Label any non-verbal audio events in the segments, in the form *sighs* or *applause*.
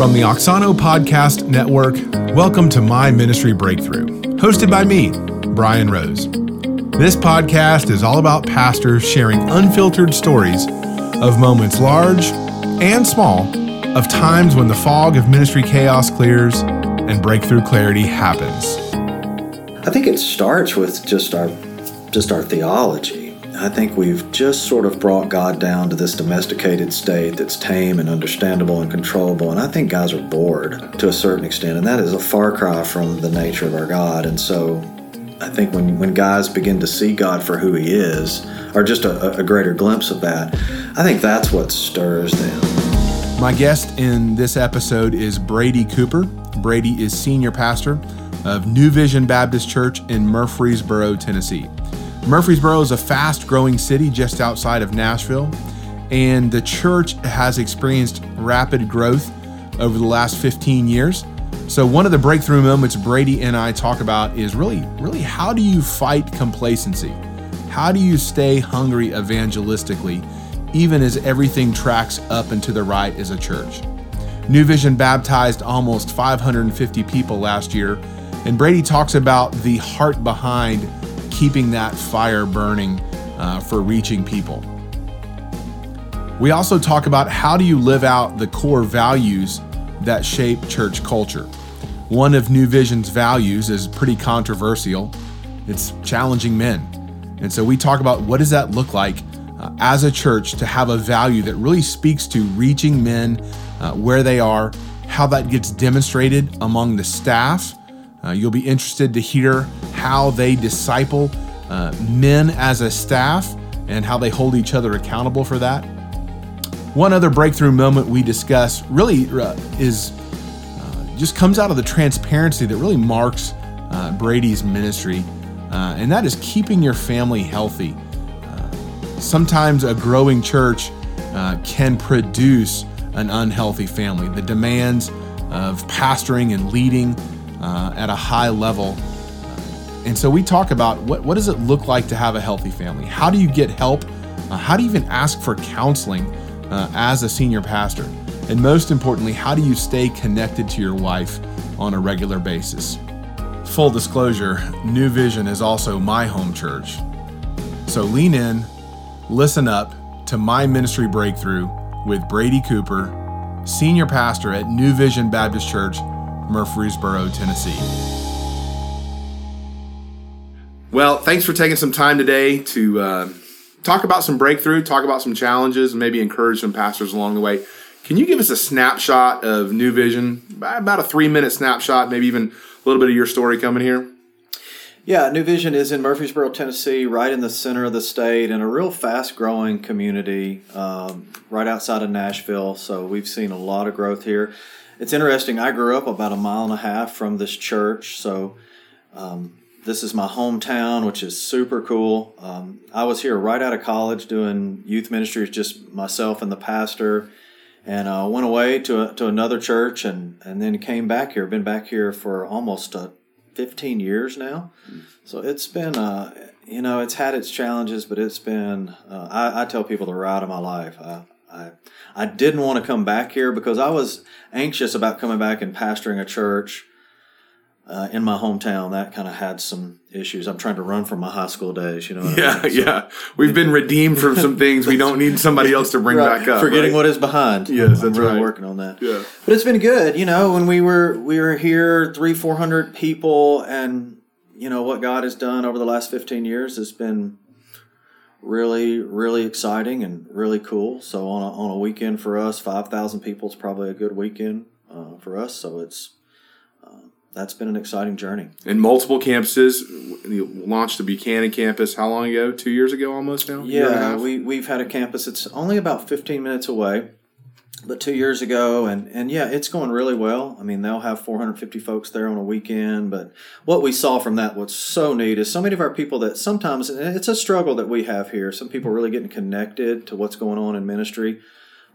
From the Auxano Podcast Network, welcome to My Ministry Breakthrough, hosted by me, Brian Rose. This podcast is all about pastors sharing unfiltered stories of moments large and small, of times when the fog of ministry chaos clears and breakthrough clarity happens. I think it starts with just our just our theology. I think we've just sort of brought God down to this domesticated state that's tame and understandable and controllable. And I think guys are bored to a certain extent, and that is a far cry from the nature of our God. And so I think when, when guys begin to see God for who He is, or just a, a greater glimpse of that, I think that's what stirs them. My guest in this episode is Brady Cooper. Brady is senior pastor of New Vision Baptist Church in Murfreesboro, Tennessee. Murfreesboro is a fast growing city just outside of Nashville, and the church has experienced rapid growth over the last 15 years. So, one of the breakthrough moments Brady and I talk about is really, really how do you fight complacency? How do you stay hungry evangelistically, even as everything tracks up and to the right as a church? New Vision baptized almost 550 people last year, and Brady talks about the heart behind keeping that fire burning uh, for reaching people. We also talk about how do you live out the core values that shape church culture. One of New Vision's values is pretty controversial. It's challenging men. And so we talk about what does that look like uh, as a church to have a value that really speaks to reaching men uh, where they are, how that gets demonstrated among the staff. Uh, you'll be interested to hear how they disciple uh, men as a staff and how they hold each other accountable for that. One other breakthrough moment we discuss really uh, is uh, just comes out of the transparency that really marks uh, Brady's ministry, uh, and that is keeping your family healthy. Sometimes a growing church can produce an unhealthy family. The demands of pastoring and leading at a high level and so we talk about what, what does it look like to have a healthy family? How do you get help? Uh, how do you even ask for counseling uh, as a senior pastor? And most importantly, how do you stay connected to your wife on a regular basis? Full disclosure New Vision is also my home church. So lean in, listen up to my ministry breakthrough with Brady Cooper, senior pastor at New Vision Baptist Church, Murfreesboro, Tennessee. Well, thanks for taking some time today to uh, talk about some breakthrough, talk about some challenges, and maybe encourage some pastors along the way. Can you give us a snapshot of New Vision? About a three minute snapshot, maybe even a little bit of your story coming here? Yeah, New Vision is in Murfreesboro, Tennessee, right in the center of the state, in a real fast growing community um, right outside of Nashville. So we've seen a lot of growth here. It's interesting. I grew up about a mile and a half from this church, so um, this is my hometown, which is super cool. Um, I was here right out of college doing youth ministry, just myself and the pastor, and I uh, went away to a, to another church, and and then came back here. Been back here for almost uh, 15 years now, so it's been uh, you know it's had its challenges, but it's been uh, I, I, tell people the ride of my life. I, I I didn't want to come back here because I was anxious about coming back and pastoring a church uh, in my hometown, that kind of had some issues. I'm trying to run from my high school days, you know. yeah, I mean? so, yeah. We've been redeemed from some things. We don't need somebody else to bring right. back up. Forgetting right? what is behind. Yes, I'm that's really right. working on that. Yeah, but it's been good. You know, when we were we were here, three four hundred people, and you know what God has done over the last 15 years has been really really exciting and really cool. So on a, on a weekend for us, 5,000 people is probably a good weekend uh, for us. So it's that's been an exciting journey. And multiple campuses. You launched the Buchanan campus how long ago? Two years ago, almost now. Yeah, we we've had a campus. It's only about 15 minutes away, but two years ago, and and yeah, it's going really well. I mean, they'll have 450 folks there on a weekend. But what we saw from that, what's so neat, is so many of our people that sometimes it's a struggle that we have here. Some people really getting connected to what's going on in ministry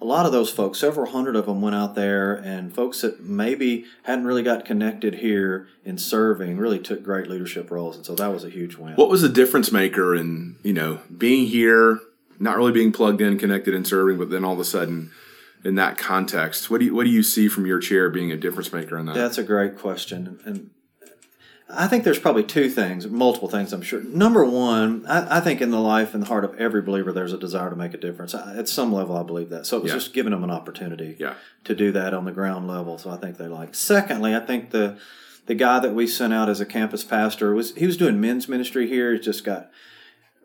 a lot of those folks, several hundred of them went out there, and folks that maybe hadn't really got connected here in serving really took great leadership roles, and so that was a huge win. What was the difference maker in you know being here, not really being plugged in, connected, and serving, but then all of a sudden in that context? What do you what do you see from your chair being a difference maker in that? That's a great question, and I think there's probably two things, multiple things. I'm sure. Number one, I, I think in the life and the heart of every believer, there's a desire to make a difference. I, at some level, I believe that. So it was Yeah. just giving them an opportunity Yeah. to do that on the ground level. So I think they like. Secondly, I think the the guy that we sent out as a campus pastor was he was doing men's ministry here. He's just got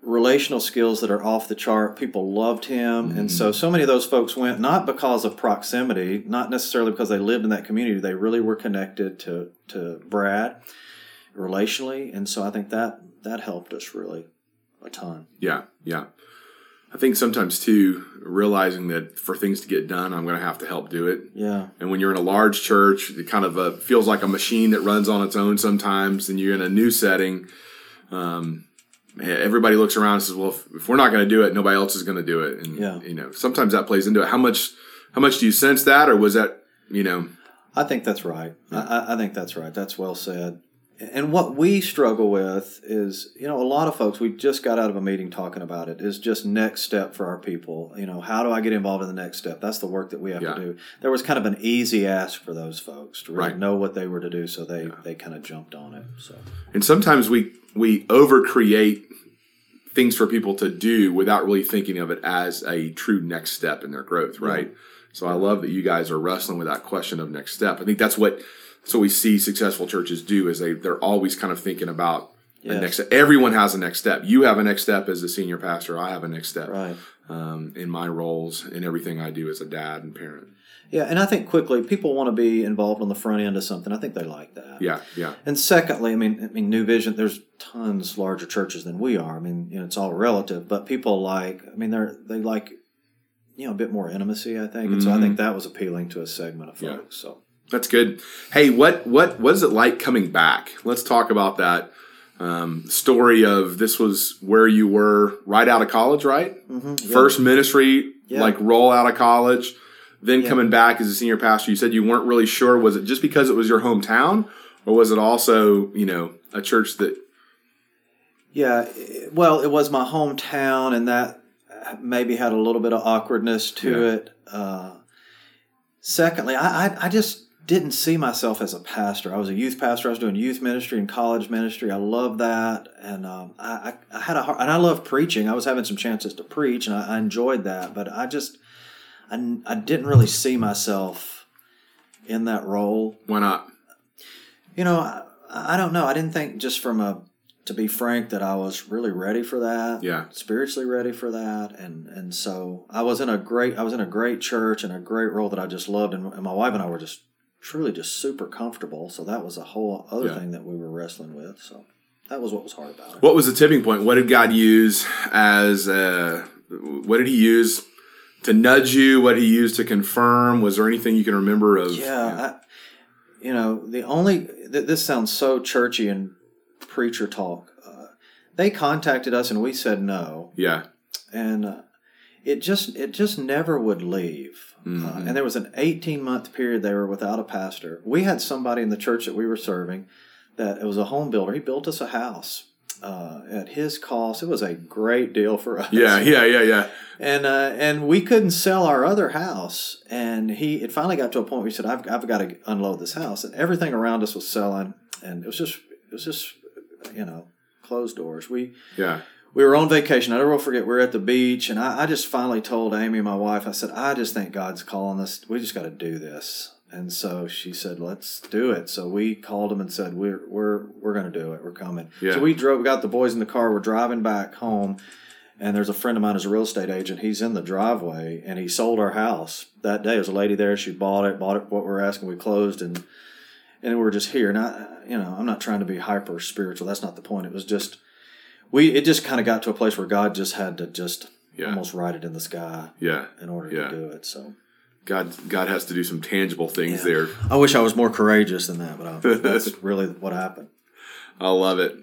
relational skills that are off the chart. People loved him, and so so many of those folks went not because of proximity, not necessarily because they lived in that community. They really were connected to to Brad relationally, and so I think that that helped us really a ton. Yeah, yeah. I think sometimes too, realizing that for things to get done, I'm going to have to help do it. Yeah, And when you're in a large church, it kind of uh, feels like a machine that runs on its own sometimes. And you're in a new setting. Um, everybody looks around and says, "Well, if, if we're not going to do it, nobody else is going to do it." And Yeah. you know, sometimes that plays into it. How much? How much do you sense that, or was that? You know, I think that's right. I, I- I think that's right. That's well said. And what we struggle with is, you know, a lot of folks, we just got out of a meeting talking about it, is just next step for our people. You know, how do I get involved in the next step? That's the work that we have Yeah. to do. There was kind of an easy ask for those folks to really Right. know what they were to do, so they, they kind of jumped on it. So, and sometimes we we overcreate things for people to do without really thinking of it as a true next step in their growth, right? So I love that you guys are wrestling with that question of next step. I think that's what that's what we see successful churches do is they they're always kind of thinking about Yes. next step. Everyone has a next step. You have a next step as a senior pastor. I have a next step right. um, in my roles in everything I do as a dad and parent. Yeah, and I think quickly, people want to be involved on the front end of something. I think they like that. Yeah, yeah, And secondly, I mean, I mean, New Vision. There's tons larger churches than we are. I mean, you know, it's all relative. But people like, I mean, they're they like, you know, a bit more intimacy. I think, and so I think that was appealing to a segment of Mm-hmm. Yeah. folks. So that's good. Hey, what what what is it like coming back? Let's talk about that um, story of this was where you were right out of college, right? First ministry, Yeah. like roll out of college, then coming back as a senior pastor. You said you weren't really sure. Was it just because it was your hometown, or was it also you know a church that yeah, well, it was my hometown, and that maybe had a little bit of awkwardness to Yeah. it. Uh, secondly, I, I I just didn't see myself as a pastor. I was a youth pastor. I was doing youth ministry and college ministry. I loved that, and um, I, I had a heart, and I loved preaching. I was having some chances to preach, and I, I enjoyed that. But I just I, I didn't really see myself in that role. why not? You know, I, I don't know. I didn't think just from a to be frank that I was really ready for that. Yeah. Spiritually ready for that. And and so I was in a great I was in a great church and a great role that I just loved and, and my wife and I were just truly just super comfortable. So that was a whole other Yeah. thing that we were wrestling with. So that was what was hard about it. What was the tipping point? What did God use as uh, what did He use to nudge you? What He used to confirm? Was there anything you can remember of? Yeah, I, you know, the only th- this sounds so churchy and preacher talk. Uh, they contacted us and we said no, yeah, and uh, it just it just never would leave. Uh, and there was an 18 month period they were without a pastor. We had somebody in the church that we were serving that it was a home builder. He built us a house uh, at his cost. It was a great deal for us yeah, yeah, yeah, yeah. and uh, and we couldn't sell our other house. And he it finally got to a point where he said, "I've I've got to unload this house." And everything around us was selling, and it was just it was just you know closed doors. We Yeah, we were on vacation. I never will forget. We were at the beach, and I, I just finally told Amy, my wife, I said, "I just think God's calling us. We just got to do this." And so she said, "Let's do it." So we called him and said, "We're we're we're going to do it. We're coming." Yeah. So we drove. We got the boys in the car. We're driving back home, and there's a friend of mine who's a real estate agent. He's in the driveway, and he sold our house that day. There was a lady there. She bought it. Bought it. What we're asking. We closed, and and we're just here. Now, you know, I'm not trying to be hyper spiritual. That's not the point. It was just we. It just kind of got to a place where God just had to just Yeah. almost write it in the sky yeah. in order Yeah. to do it. So God, God has to do some tangible things Yeah. there. I wish I was more courageous than that, but I, *laughs* that's really what happened. I love it.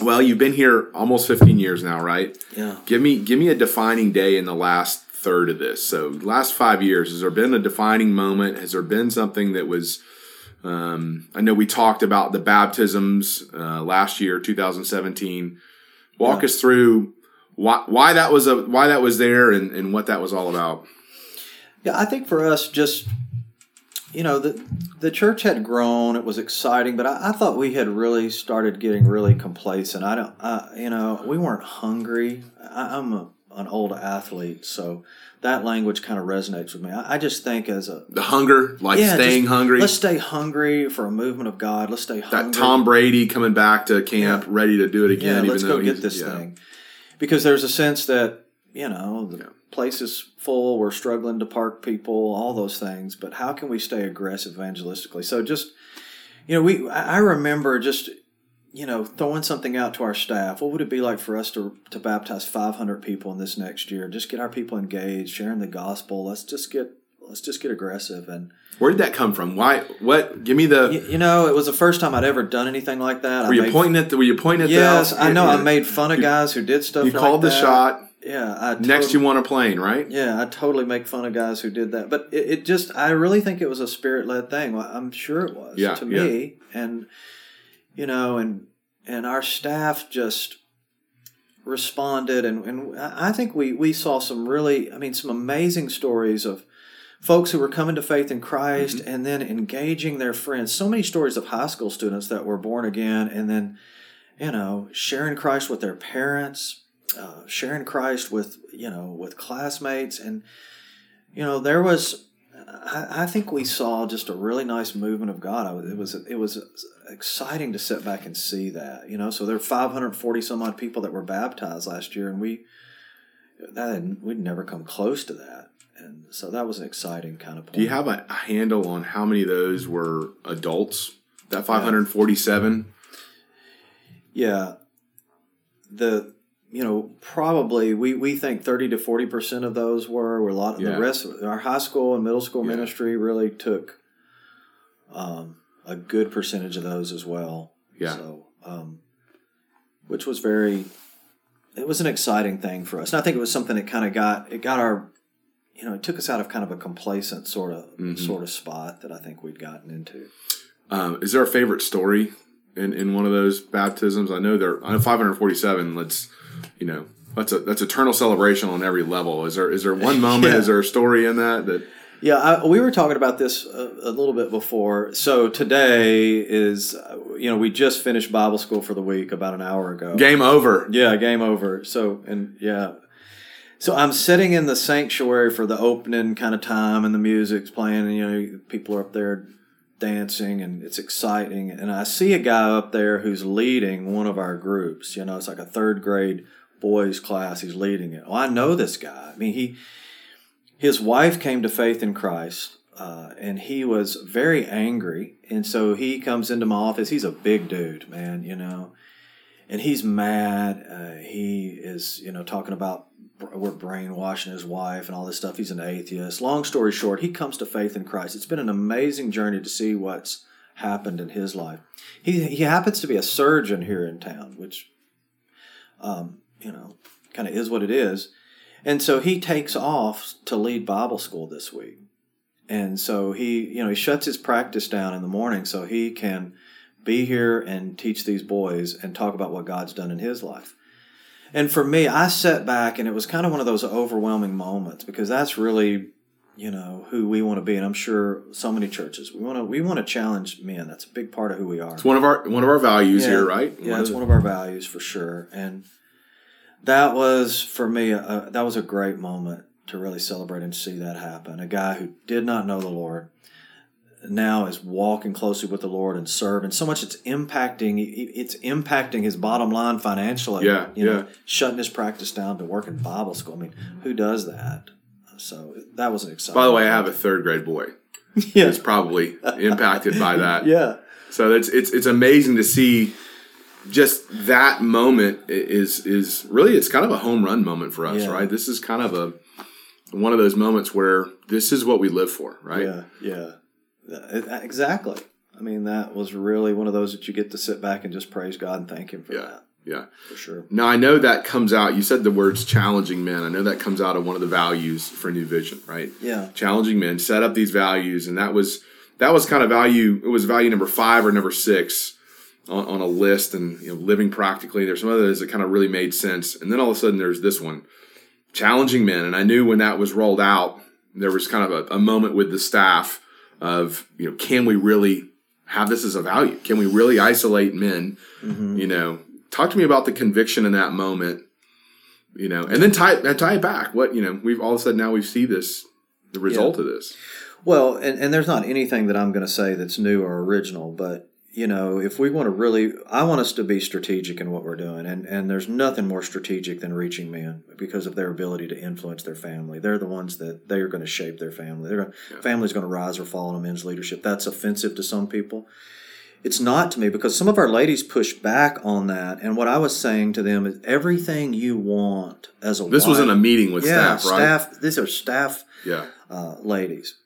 Well, you've been here almost 15 years now, right? Yeah. Give me, give me a defining day in the last third of this. So, last five years, has there been a defining moment? Has there been something that was? Um, I know we talked about the baptisms uh, last year, 2017. Walk Yeah. us through why, why that was a why that was there and, and what that was all about. Yeah, I think for us, just you know, the the church had grown. It was exciting, but I, I thought we had really started getting really complacent. I don't, I, you know, we weren't hungry. I, I'm a, an old athlete, so that language kind of resonates with me. I, I just think as a The hunger, like yeah, staying just- hungry. Let's stay hungry for a movement of God. Let's stay hungry. that. Tom Brady coming back to camp, Yeah. ready to do it again. yeah, even let's though go get this yeah. thing. Because there's a sense that, you know, the Yeah. place is full, we're struggling to park people, all those things, but how can we stay aggressive evangelistically? So just, you know, we I remember just, you know, throwing something out to our staff. What would it be like for us to to baptize 500 people in this next year? Just get our people engaged, sharing the gospel. Let's just get let's just get aggressive and Where did that come from? Why? What? Give me the. you, you know, it was the first time I'd ever done anything like that. were I you made- pointing at the? Were you pointing at Yes, the? I know. I made fun of You- guys who did stuff. You like called the shot. Yeah, I Next, you want a plane, right? Yeah, I totally make fun of guys who did that, but it, it just I really think it was a spirit led thing. Well, I'm sure it was Yeah, to yeah. me, and you know, and and our staff just responded, and and I I think we we saw some really, I mean, some amazing stories of folks who were coming to faith in Christ Mm-hmm. and then engaging their friends. So many stories of high school students that were born again, and then you know sharing Christ with their parents, uh, sharing Christ with you know with classmates, and you know there was. I, I think we saw just a really nice movement of God. I, it was it was exciting to sit back and see that. You know, so there were 540 some odd people that were baptized last year, and we that had, we'd never come close to that. And so that was an exciting kind of point. Do you have a, a handle on how many of those were adults? That 547. Yeah. The you know probably we, we think thirty to forty percent of those were were a lot. Yeah. The rest our high school and middle school Yeah. ministry really took um, a good percentage of those as well. Yeah. So um, which was very it was an exciting thing for us. And I think it was something that kind of got it got our you know it took us out of kind of a complacent sort of Mhm. sort of spot that I think we'd gotten into. Um, is there a favorite story in, in one of those baptisms? I know there. I know 547. Let's, you know, that's a that's eternal celebration on every level. Is there is there one *laughs* moment? Yeah. Is there a story in that that? Yeah, I, we were talking about this a, a little bit before. So today is, you know, we just finished Bible school for the week about an hour ago. Game over. Yeah, game over. So and yeah, so I'm sitting in the sanctuary for the opening kind of time, and the music's playing, and you know, people are up there dancing, and it's exciting. And I see a guy up there who's leading one of our groups. You know, it's like a third grade boys class. He's leading it. Well, I know this guy. I mean, he his wife came to faith in Christ. Uh, and he was very angry, and so he comes into my office. He's a big dude, man, you know, and he's mad. Uh, he is, you know, talking about we're brainwashing his wife and all this stuff. He's an atheist. Long story short, he comes to faith in Christ. It's been an amazing journey to see what's happened in his life. He he happens to be a surgeon here in town, which, um, you know, kind of is what it is. And so he takes off to lead Bible school this week. And so he, you know, he shuts his practice down in the morning so he can be here and teach these boys and talk about what God's done in his life. And for me, I sat back and it was kind of one of those overwhelming moments because that's really, you know, who we want to be. And I'm sure so many churches, we want to, we want to challenge men. That's a big part of who we are. It's one of our one of our values here, right? Yeah, One it's one of our values for sure. And that was for me, a- that was a great moment to really celebrate and see that happen. A guy who did not know the Lord now is walking closely with the Lord and serve, and so much it's impacting. It's impacting his bottom line financially. Yeah, you know, yeah. shutting his practice down to work in Bible school. I mean, who does that? So that was an exciting. By the way, I have a third grade boy. *laughs* yeah, He's probably impacted by *laughs* that. yeah. So it's it's it's amazing to see just that moment is is really it's kind of a home run moment for us, Yeah. right? This is kind of a one of those moments where this is what we live for, right? Yeah, yeah, exactly. I mean, that was really one of those that you get to sit back and just praise God and thank Him for Yeah. that, Yeah. for sure. Now I know that comes out. You said the words challenging men. I know that comes out of one of the values for New Vision, right? Yeah, Challenging men set up these values, and that was that was kind of value. It was value number five or number six on, on a list, and you know, living practically. There's some others that kind of really made sense, and then all of a sudden there's this one, challenging men. And I knew when that was rolled out, there was kind of a, a moment with the staff of you know can we really have this as a value? Can we really isolate men? Mm-hmm. You know, talk to me about the conviction in that moment. You know, and then tie and tie it back. What you know, we've all of a sudden now we see this the result of this. Well, and, and there's not anything that I'm going to say that's new or original, but you know, if we want to really, I want us to be strategic in what we're doing, and and there's nothing more strategic than reaching men because of their ability to influence their family. They're the ones that they are going to shape their family. Their Yeah. family's going to rise or fall in men's leadership. That's offensive to some people. It's not to me because some of our ladies push back on that, and what I was saying to them is everything you want as a This was wife- in a meeting with yeah, staff, right? staff. These are staff Yeah, uh, ladies.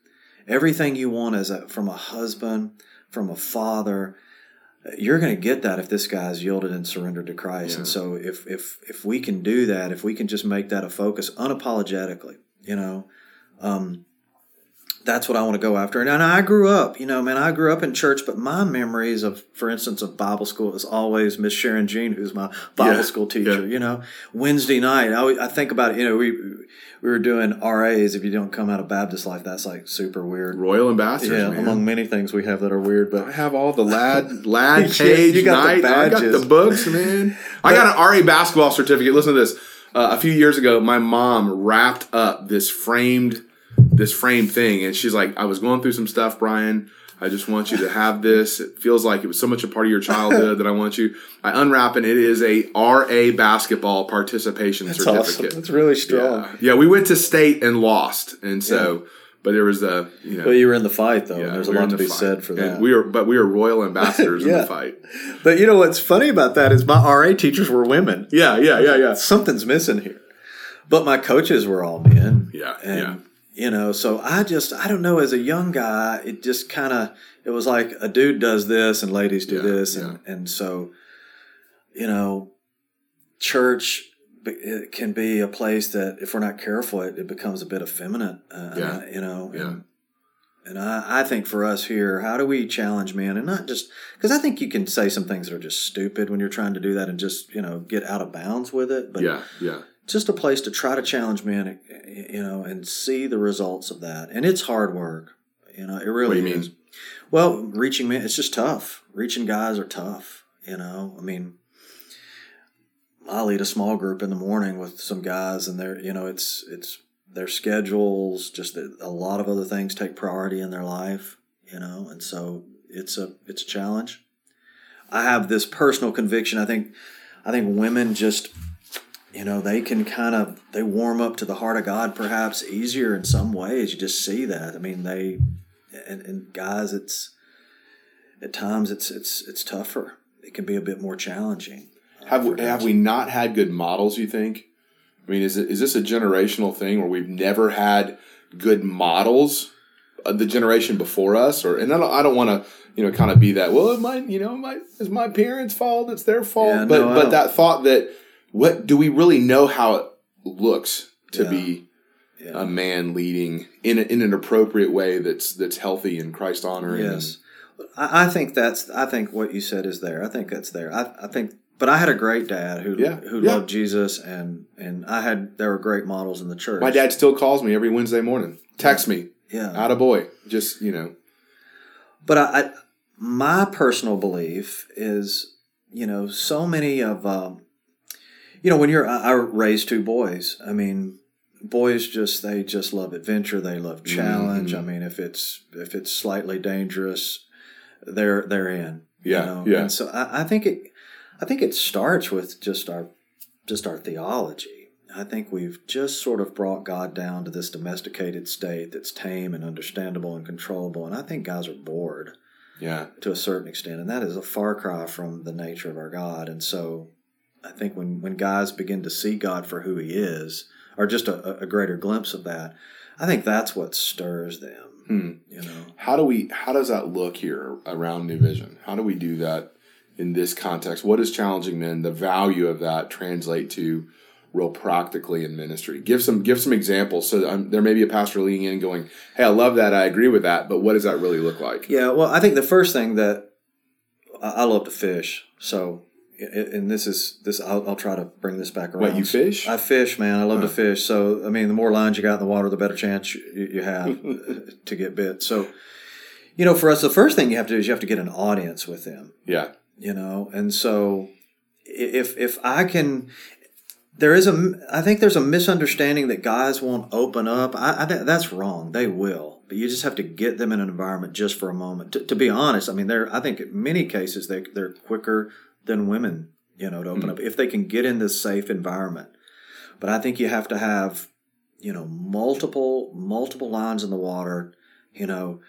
Everything you want as a from a husband, from a father, you're going to get that if this guy's yielded and surrendered to Christ. And so if if if we can do that, if we can just make that a focus unapologetically, you know, um, that's what I want to go after. And, and I grew up, you know, man, I grew up in church, but my memories of, for instance, of Bible school is always Miss Sharon Jean, who's my Bible Yeah, school teacher. yeah. You know, Wednesday night, I, I think about it. You know, we we were doing RAs. If you don't come out of Baptist life, that's like super weird. royal ambassadors. Yeah, man. among many things we have that are weird, But I have all the lad *laughs* lad Yeah, page the night. I got the books, man. *laughs* I got an RA basketball certificate. Listen to this. Uh, a few years ago, my mom wrapped up this framed this frame thing, and she's like, "I was going through some stuff, Brian. I just want you to have this. It feels like it was so much a part of your childhood that I want you." I unwrap, and it is a RA basketball participation that's awesome. certificate. That's really strong. Yeah. yeah, we went to state and lost, and so, but there was a you know. But you were in the fight though, Yeah, and there's we a lot to be fight. said for And that. we are, but we are royal ambassadors *laughs* in the fight. but you know what's funny about that is my RA teachers were women. Yeah, yeah, yeah, yeah. Something's missing here. But my coaches were all men. Yeah, and yeah. You know, so I just I don't know. As a young guy, it just kind of it was like a dude does this and ladies do Yeah, this, and and so you know, church it can be a place that if we're not careful, it, it becomes a bit effeminate. Uh, Yeah. You know, Yeah. and, and I, I think for us here, how do we challenge men and not just because I think you can say some things that are just stupid when you're trying to do that and just you know get out of bounds with it, but yeah, yeah. Just a place to try to challenge men, you know, and see the results of that. And it's hard work, you know. It really What do you is. mean? Well, reaching men, it's just tough. Reaching guys are tough, you know. I mean, I lead a small group in the morning with some guys, and they're, you know, it's it's their schedules, just a lot of other things take priority in their life, you know, and so it's a it's a challenge. I have this personal conviction. I think I think women just you know they can kind of they warm up to the heart of god perhaps easier in some ways you just see that i mean they and, and guys it's at times it's it's it's tougher it can be a bit more challenging uh, Have we, have we not had good models? You think? I mean, is it is this a generational thing where we've never had good models? Of the generation before us, or and I don't, I don't want to you know kind of be that. Well, it might you know my it's my parents' fault. It's their fault. Yeah, but no, but that thought that what do we really know how it looks to Yeah. be yeah. a man leading in a, in an appropriate way that's that's healthy and Christ honoring. yes I, I think that's i think what you said is there i think that's there i, I think but i had a great dad who Yeah, who loved jesus and and i had there were great models in the church My dad still calls me every Wednesday morning. Text me, yeah out of boy. Just you know, But I, I my personal belief is, you know, so many of, um, you know, when you're, I, I raised two boys. I mean, boys just they just love adventure. They love challenge. Mhm. I mean, if it's if it's slightly dangerous, they're they're in. Yeah, you know? yeah. And so I, I think it, I think it starts with just our, just our theology. I think we've just sort of brought God down to this domesticated state that's tame and understandable and controllable. And I think guys are bored yeah, to a certain extent, and that is a far cry from the nature of our God. And so, I think when when guys begin to see God for who He is, or just a, a greater glimpse of that, I think that's what stirs them. Hmm. You know, How do we? How does that look here around New Vision? How do we do that in this context? What is challenging men? The value of that translate to real practically in ministry. Give some give some examples. So um, there may be a pastor leaning in, going, "Hey, I love that. I agree with that. But what does that really look like?" yeah. Well, I think the first thing that I, I love to fish, so and this is this I'll, I'll try to bring this back around. What you fish? I fish, man. I love to fish. So I mean, the more lines you got in the water, the better chance you, you have *laughs* to get bit. So, you know, for us, the first thing you have to do is you have to get an audience with them. Yeah. You know, and so if if I can, there is a I think there's a misunderstanding that guys won't open up. I, I think that's wrong. They will, but you just have to get them in an environment just for a moment. To, to be honest, I mean, they're I think in many cases they they're quicker than women. You know, to open up if they can get in this safe environment. But I think you have to have you know multiple multiple lines in the water. You know,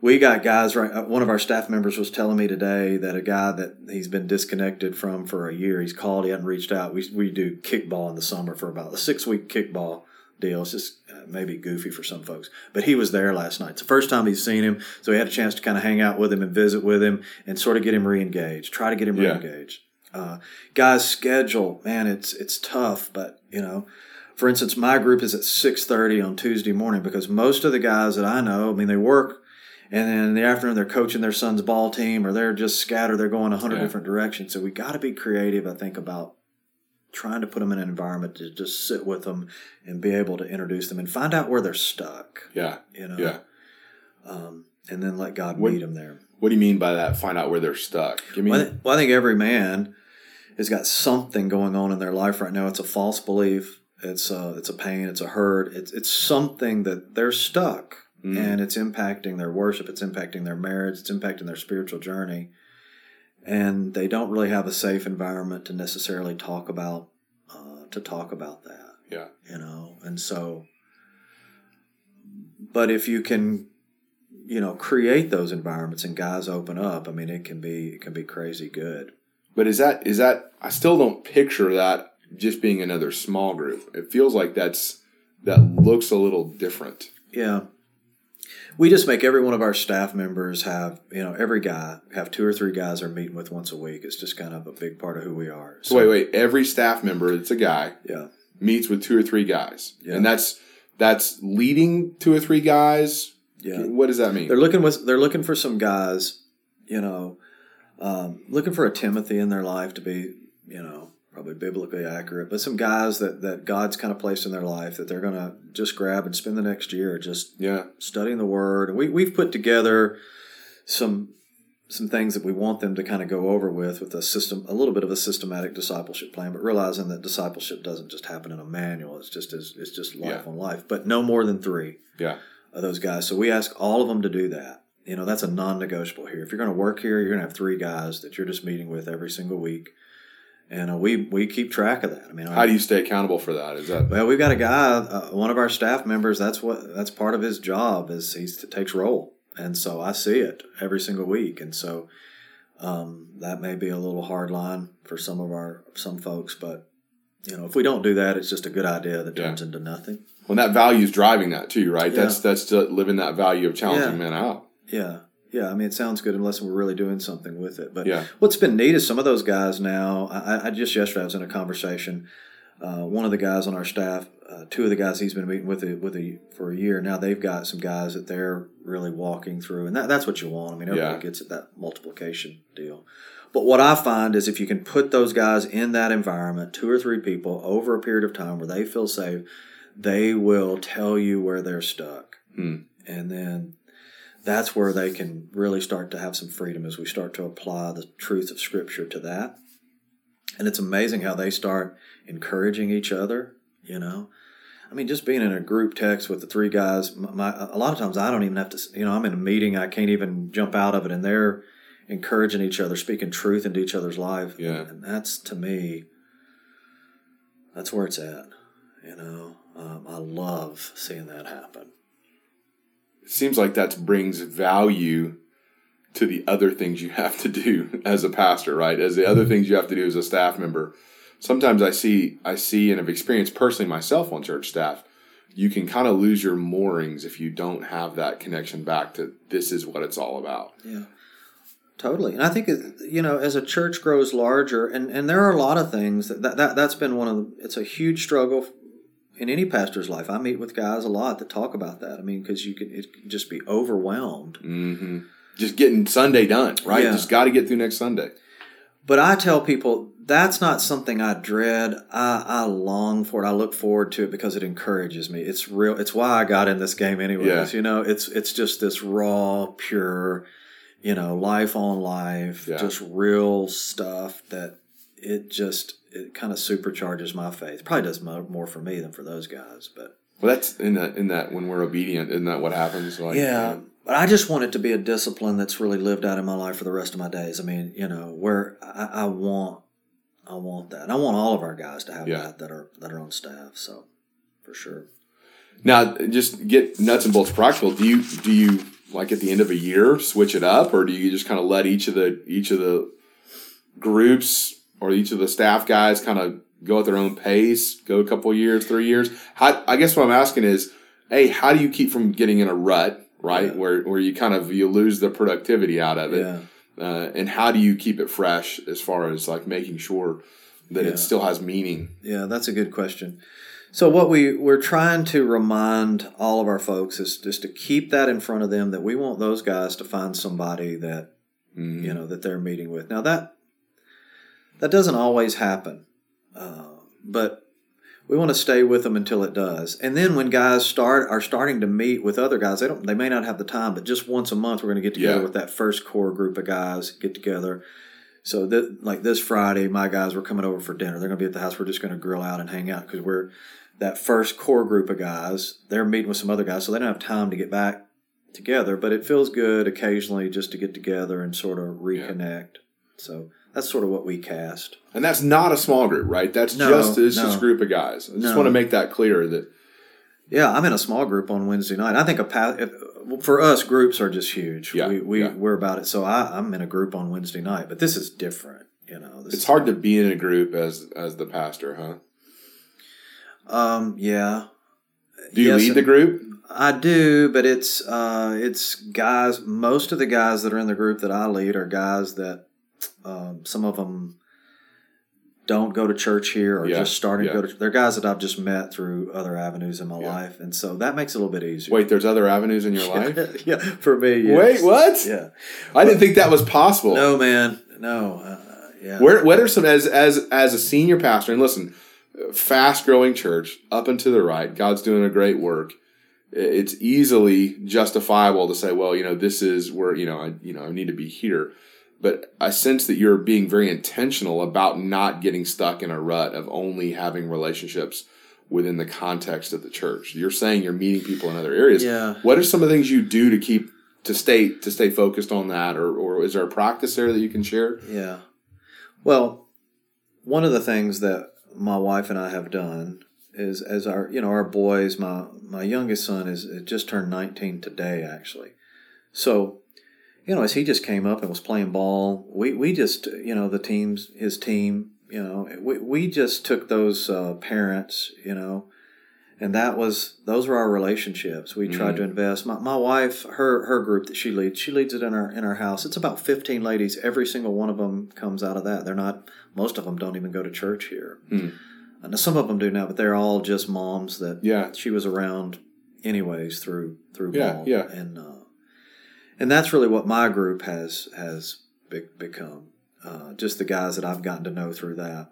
we got guys right. uh, One of our staff members was telling me today that a guy that he's been disconnected from for a year. He's called. He hadn't reached out. We we do kickball in the summer for about a six week kickball deal. It's just uh, maybe goofy for some folks, but he was there last night. It's the first time he's seen him, so he had a chance to kind of hang out with him and visit with him and sort of get him re-engaged. Try to get him Yeah. re-engaged. Uh, guys' schedule, man, it's it's tough, but you know. For instance, my group is at six thirty on Tuesday morning because most of the guys that I know, I mean, they work, and then in the afternoon they're coaching their son's ball team, or they're just scattered. They're going a hundred Yeah. different directions. So we got to be creative. I think about trying to put them in an environment to just sit with them and be able to introduce them and find out where they're stuck. Yeah. You know, Yeah. um, and then let God What- meet them there. What do you mean by that? Find out where they're stuck. Give me. Well, I, thi- well, I think every man has got something going on in their life right now. It's a false belief. It's a, it's a pain. It's a hurt. It's it's something that they're stuck, Mm. and it's impacting their worship. It's impacting their marriage. It's impacting their spiritual journey, and they don't really have a safe environment to necessarily talk about uh, to talk about that. yeah. You know, and so, but if you can you know create those environments and guys open up i mean it can be it can be crazy good But is that is that? I still don't picture that just being another small group. It feels like that's that looks a little different. yeah we just make every one of our staff members have you know every guy have two or three guys they're meeting with once a week it's just kind of a big part of who we are So wait, wait. Every staff member, it's a guy, yeah meets with two or three guys, Yeah. and that's that's leading two or three guys. yeah What does that mean? they're looking with they're looking for some guys you know um, looking for a timothy in their life to be you know probably biblically accurate but some guys that that god's kind of placed in their life that they're going to just grab and spend the next year just yeah. studying the word and we, we've put together some some things that we want them to kind of go over with with a system a little bit of a systematic discipleship plan but realizing that discipleship doesn't just happen in a manual it's just as it's just life Yeah. on life but no more than three Yeah. of those guys. So we ask all of them to do that. You know, that's a non-negotiable here. If you're going to work here, you're going to have three guys that you're just meeting with every single week, and uh, we we keep track of that. I mean, How do you stay accountable for that? Is that well, we've got a guy, uh, one of our staff members. That's what that's part of his job is he takes roll, and so I see it every single week, and so um, that may be a little hard line for some of our some folks, but you know, if we don't do that, it's just a good idea that Yeah. turns into nothing. well, that value is driving that too, right? Yeah. That's that's to living that value of challenging Yeah. men out. Yeah. Yeah. I mean, it sounds good unless we're really doing something with it. But Yeah. what's been neat is some of those guys now, I, I just yesterday I was in a conversation. Uh, one of the guys on our staff, uh, two of the guys he's been meeting with a, with a, for a year now, they've got some guys that they're really walking through. And that, that's what you want. I mean, everybody Yeah. gets at that multiplication deal. But what I find is if you can put those guys in that environment, two or three people over a period of time where they feel safe, they will tell you where they're stuck. Hmm. And then that's where they can really start to have some freedom as we start to apply the truth of Scripture to that. And it's amazing how they start encouraging each other, you know. I mean, just being in a group text with the three guys, my, a lot of times I don't even have to, you know, I'm in a meeting, I can't even jump out of it, and they're encouraging each other, speaking truth into each other's life. Yeah. And that's, to me, that's where it's at, you know. Um, I love seeing that happen. It seems like that brings value to the other things you have to do *laughs* as a pastor, right? As the other mm-hmm. things you have to do as a staff member. Sometimes I see, I see, and have experienced personally myself on church staff. You can kind of lose your moorings if you don't have that connection back to this is what it's all about. Yeah, totally. And I think it- you know, as a church grows larger, and and there are a lot of things that that, that that's been one of the. It's a huge struggle in any pastor's life. I meet with guys a lot that talk about that. I mean, because you can it can just be overwhelmed. hmm Just getting Sunday done, right? Yeah. Just got to get through next Sunday. but I tell people that's not something I dread. I, I long for it. I look forward to it because it encourages me. It's real. It's why I got in this game, anyways. Yeah. You know, it's it's just this raw, pure, you know, life on life, Yeah. just real stuff that it just it kind of supercharges my faith. Probably does mo- more for me than for those guys, but Well, that's in that in that when we're obedient, isn't that what happens? Like, yeah. Um, but I just want it to be a discipline that's really lived out in my life for the rest of my days. I mean, you know, where I, I want, I want that. And I want all of our guys to have Yeah. that that are that are on staff. So, for sure. Now, just get nuts and bolts practical. Do you do you like at the end of a year switch it up, or do you just kind of let each of the each of the groups or each of the staff guys kind of go at their own pace, go a couple years, three years? How, I guess what I'm asking is, hey, how do you keep from getting in a rut, right? Yeah. Where where you kind of you lose the productivity out of it, Yeah. uh, and how do you keep it fresh as far as like making sure that Yeah. it still has meaning? Yeah, that's a good question. So what we we're trying to remind all of our folks is just to keep that in front of them that we want those guys to find somebody that Mhm. you know that they're meeting with. Now that that doesn't always happen, uh, but we want to stay with them until it does. And then when guys start are starting to meet with other guys, they don't they may not have the time, but just once a month we're going to get together Yeah. with that first core group of guys, get together. So that like this Friday, my guys were coming over for dinner. They're going to be at the house. We're just going to grill out and hang out because we're that first core group of guys. They're meeting with some other guys, so they don't have time to get back together. But it feels good occasionally just to get together and sort of reconnect. So that's sort of what we cast. And that's not a small group, right? That's No, just it's just no. a group of guys. I just No. want to make that clear that Yeah, I'm in a small group on Wednesday night. I think a pa- if, for us, groups are just huge. Yeah, we, we yeah. we're about it. So I, I'm in a group on Wednesday night, but this is different. You know, it's hard to be in a group as as the pastor, huh? Um, yeah, Do you Yes, lead the group? I do, but it's uh, it's guys. Most of the guys that are in the group that I lead are guys that um, some of them don't go to church here or Yeah, just starting yeah. to go to. They're guys that I've just met through other avenues in my Yeah. life, and so that makes it a little bit easier. Wait, there's other avenues in your *laughs* life. *laughs* yeah, for me. yes. Wait, what? Yeah. I didn't think that was possible. No, man. No. Uh, yeah. Where what are some as as as a senior pastor? And listen, fast growing church up and to the right. God's doing a great work. It's easily justifiable to say, well, you know, this is where you know I you know I need to be here. But I sense that you're being very intentional about not getting stuck in a rut of only having relationships within the context of the church. You're saying you're meeting people in other areas. Yeah. What are some of the things you do to keep to stay to stay focused on that, or or is there a practice there that you can share? Yeah. Well, one of the things that my wife and I have done is as our you know our boys my my youngest son is just turned 19 today actually. So, you know, as he just came up and was playing ball, we we just you know the teams his team, you know, we we just took those uh, parents, you know, and that was those were our relationships. We tried to invest. My, my wife, her her group that she leads, she leads it in our in our house. It's about fifteen ladies. Every single one of them comes out of that. They're not. Most of them don't even go to church here. Hmm. And some of them do now, but they're all just moms that Yeah. she was around anyways through through Yeah, ball. yeah. And uh, and that's really what my group has has be- become. Uh, just the guys that I've gotten to know through that.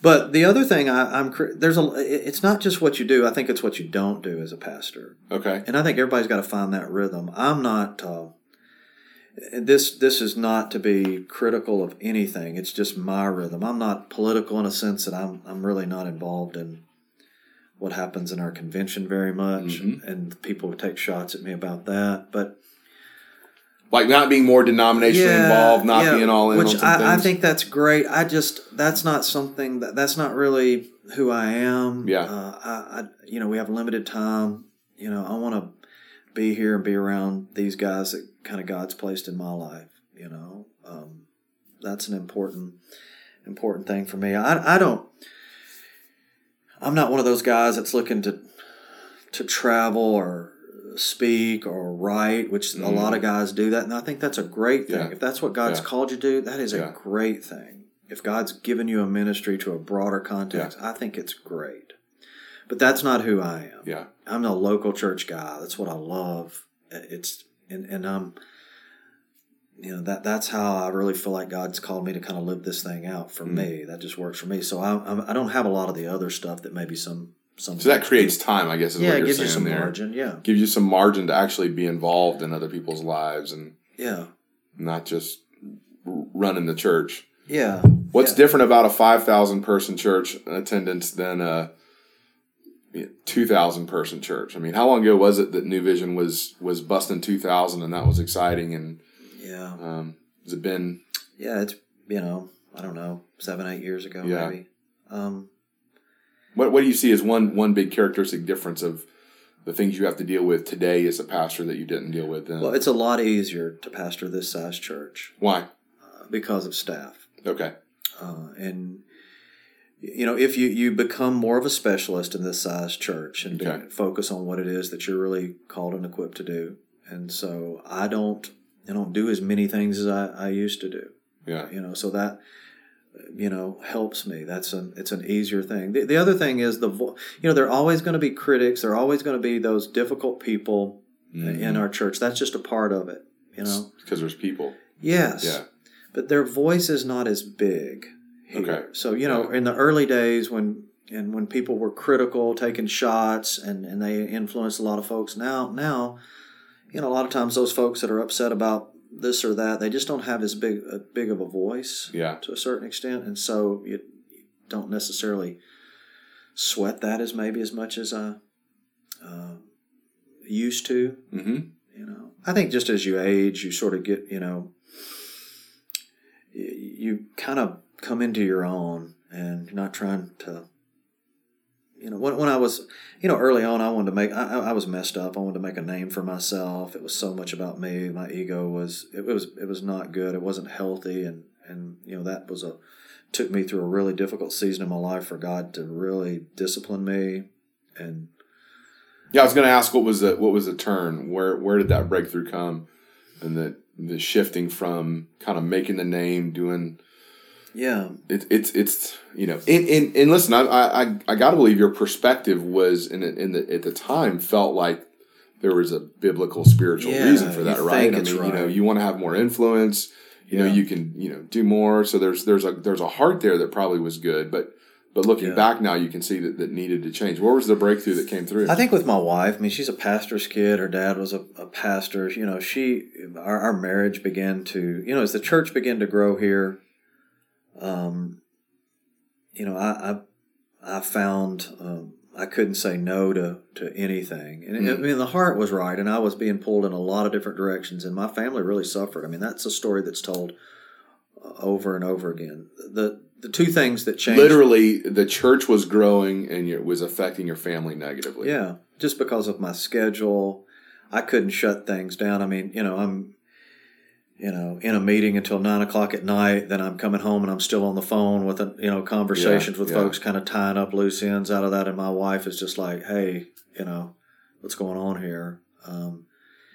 But the other thing I, I'm there's a it's not just what you do. I think it's what you don't do as a pastor. Okay. And I think everybody's got to find that rhythm. I'm not. Uh, this this is not to be critical of anything. It's just my rhythm. I'm not political in a sense that I'm I'm really not involved in what happens in our convention very much, Mhm. and people take shots at me about that. But Like not being more denominationally involved, not yeah, being all in which I, I think that's great. I just that's not something that that's not really who I am. Yeah. uh, I, I you know we have limited time. You know I want to be here and be around these guys that kind of God's placed in my life. You know, um, that's an important important thing for me. I I don't. I'm not one of those guys that's looking to to travel or speak or write, which a Mhm. lot of guys do that, and I think that's a great thing. Yeah. If that's what God's Yeah. called you to do, that is Yeah. a great thing. If God's given you a ministry to a broader context, I think it's great. But that's not who I am. yeah. I'm a local church guy. That's what I love. It's and, and I'm you know that that's how I really feel like God's called me to kind of live this thing out for Mm-hmm. me. That just works for me. So I I don't have a lot of the other stuff that maybe some some. So that creates time, I guess, is yeah, what you're gives saying you some there. margin. Yeah, Gives you some margin to actually be involved in other people's lives and yeah, not just running the church. yeah. What's Yeah. different about a 5,000 person church attendance than a 2,000 person church? I mean, how long ago was it that New Vision was was busting 2,000 and that was exciting? And Yeah, um, has it been? yeah. It's you know I don't know seven eight years ago Yeah. maybe. Um, What What do you see as one one big characteristic difference of the things you have to deal with today as a pastor that you didn't deal with then? well, it's a lot easier to pastor this size church Why? uh, because of staff. Okay. uh, and you know if you you become more of a specialist in this size church and Okay. focus on what it is that you're really called and equipped to do and so i don't i don't do as many things as i, I used to do Yeah. you know so that you know helps me that's an it's an easier thing the, the other thing is the vo- you know there are always going to be critics there are always going to be those difficult people Mm-hmm. in our church that's just a part of it you know Because there's people. Yes. Yeah. But their voice is not as big here. Okay. So, you know, in the early days when and when people were critical, taking shots and, and they influenced a lot of folks now now, you know, a lot of times those folks that are upset about this or that, they just don't have as big a big of a voice Yeah. to a certain extent. And so you, you don't necessarily sweat that as maybe as much as I uh, used to Mm-hmm. you know i think just as you age you sort of get you know y- you kind of come into your own and you're not trying to you know when, when i was you know early on i wanted to make I, I was messed up. I wanted to make a name for myself. It was so much about me. My ego was it was it was not good. It wasn't healthy. And and you know that was a took me through a really difficult season in my life for god to really discipline me. And Yeah, I was going to ask what was the what was the turn? Where where did that breakthrough come? And the the shifting from kind of making the name, doing yeah it, it's it's you know and, and, and listen, I I I got to believe your perspective was in the, in the at the time felt like there was a biblical spiritual Yeah, reason for that, right? I mean, you know, you want to have more influence. You know, you can you know do more. So there's there's a there's a heart there that probably was good, but but looking Yeah. back now, you can see that that needed to change. Where was the breakthrough that came through? I think with my wife, I mean, she's a pastor's kid. Her dad was a, a pastor. You know, she, our, our marriage began to, you know, as the church began to grow here, um, you know, I, I, I found, um, I couldn't say no to, to anything. And I Mm. mean, the heart was right, and I was being pulled in a lot of different directions, and my family really suffered. I mean, that's a story that's told uh, over and over again. The, the two things that changed. Literally, the church was growing and it was affecting your family negatively. Yeah, just because of my schedule, I couldn't shut things down. I mean, you know, I'm, you know, in a meeting until nine o'clock at night. Then I'm coming home and I'm still on the phone with, a, you know, conversations with yeah. folks, kind of tying up loose ends out of that. And my wife is just like, "Hey, you know, what's going on here?" Um,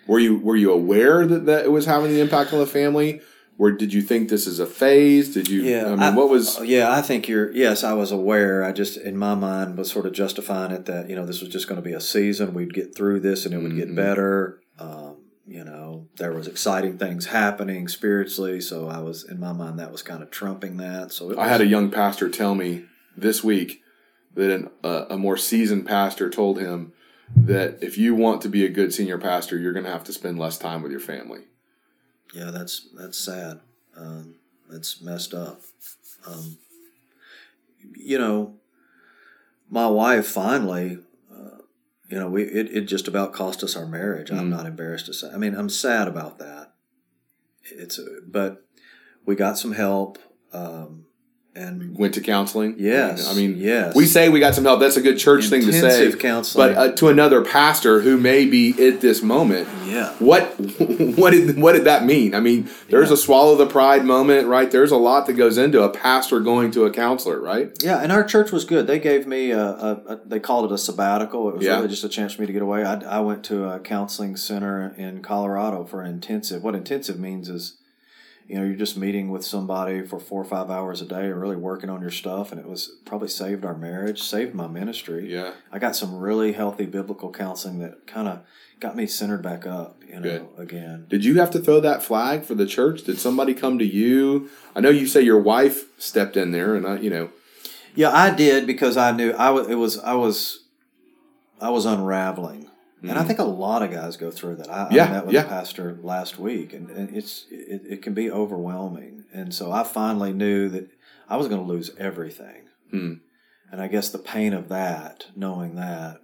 Were you were you aware that, that it was having the impact on the family? Or did you think this is a phase? Did you? Yeah, I mean, I- what was? yeah, I think you're. Yes, I was aware. I just, in my mind, was sort of justifying it that you know this was just going to be a season. We'd get through this, and it would Mhm. get better. Um, you know, there was exciting things happening spiritually, so I was in my mind that was kind of trumping that. So it I had a young pastor tell me this week that an, uh, a more seasoned pastor told him that if you want to be a good senior pastor, you're going to have to spend less time with your family. yeah, that's that's sad. Um, that's messed up. Um, you know, my wife finally, you know, we it, it just about cost us our marriage. I'm Mhm. not embarrassed to say. I mean, I'm sad about that. It's but we got some help, um, and Went to counseling. yes, I mean, yes, we say we got some help. That's a good church thing to say. Intensive counseling. But uh, to another pastor who may be at this moment, yeah, what *laughs* what did what did that mean? I mean, there's Yeah. a swallow the pride moment, right? There's a lot that goes into a pastor going to a counselor, right? Yeah, and our church was good. They gave me a, a, a they called it a sabbatical. It was Yeah. really just a chance for me to get away. I, I went to a counseling center in Colorado for an intensive. What intensive means is you know, you're just meeting with somebody for four or five hours a day and really working on your stuff. And it was probably saved our marriage, saved my ministry. Yeah. I got some really healthy biblical counseling that kind of got me centered back up, you know, Good. again. Did you have to throw that flag for the church? Did somebody come to you? I know you say your wife stepped in there, and I, you know, Yeah, I did because I knew I was. It was I was, I was unraveling, and I think a lot of guys go through that. I, Mm-hmm. Yeah, I met with yeah. a pastor last week, and, and it's it, it can be overwhelming. And so I finally knew that I was going to lose everything, Hmm. and I guess the pain of that, knowing that,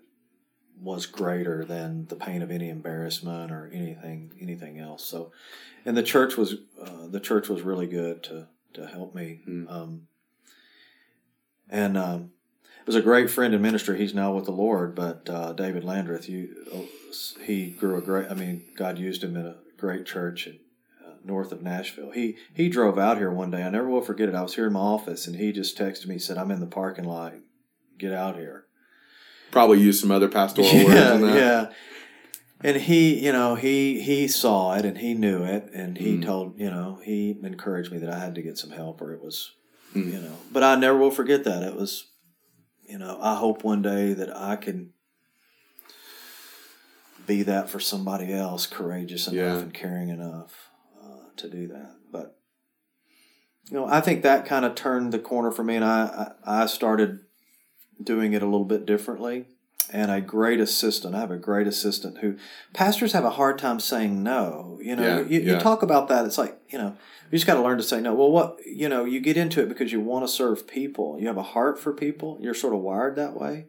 was greater than the pain of any embarrassment or anything anything else. So, and the church was uh, the church was really good to to help me. Hmm. Um, and um, was a great friend in ministry. He's now with the Lord, but uh, David Landreth, you, he grew a great. I mean, God used him in a great church in, uh, north of Nashville. He he drove out here one day. I never will forget it. I was here in my office, and he just texted me, said, "I'm in the parking lot. Get out here." probably used some other pastoral words yeah, in that. yeah. And he, you know, he he saw it and he knew it, and he Mm. told, you know, he encouraged me that I had to get some help, or it was, Mm. you know. But I never will forget that. It was, you know, I hope one day that I can be that for somebody else, courageous enough Yeah. and caring enough uh, to do that. But you know, I think that kind of turned the corner for me, and I I, I started doing it a little bit differently. And a great assistant. I have a great assistant who pastors have a hard time saying no. You know, Yeah, you, yeah. you talk about that. It's like, you know, you just got to learn to say no. Well, what, you know, you get into it because you want to serve people. You have a heart for people. You're sort of wired that way.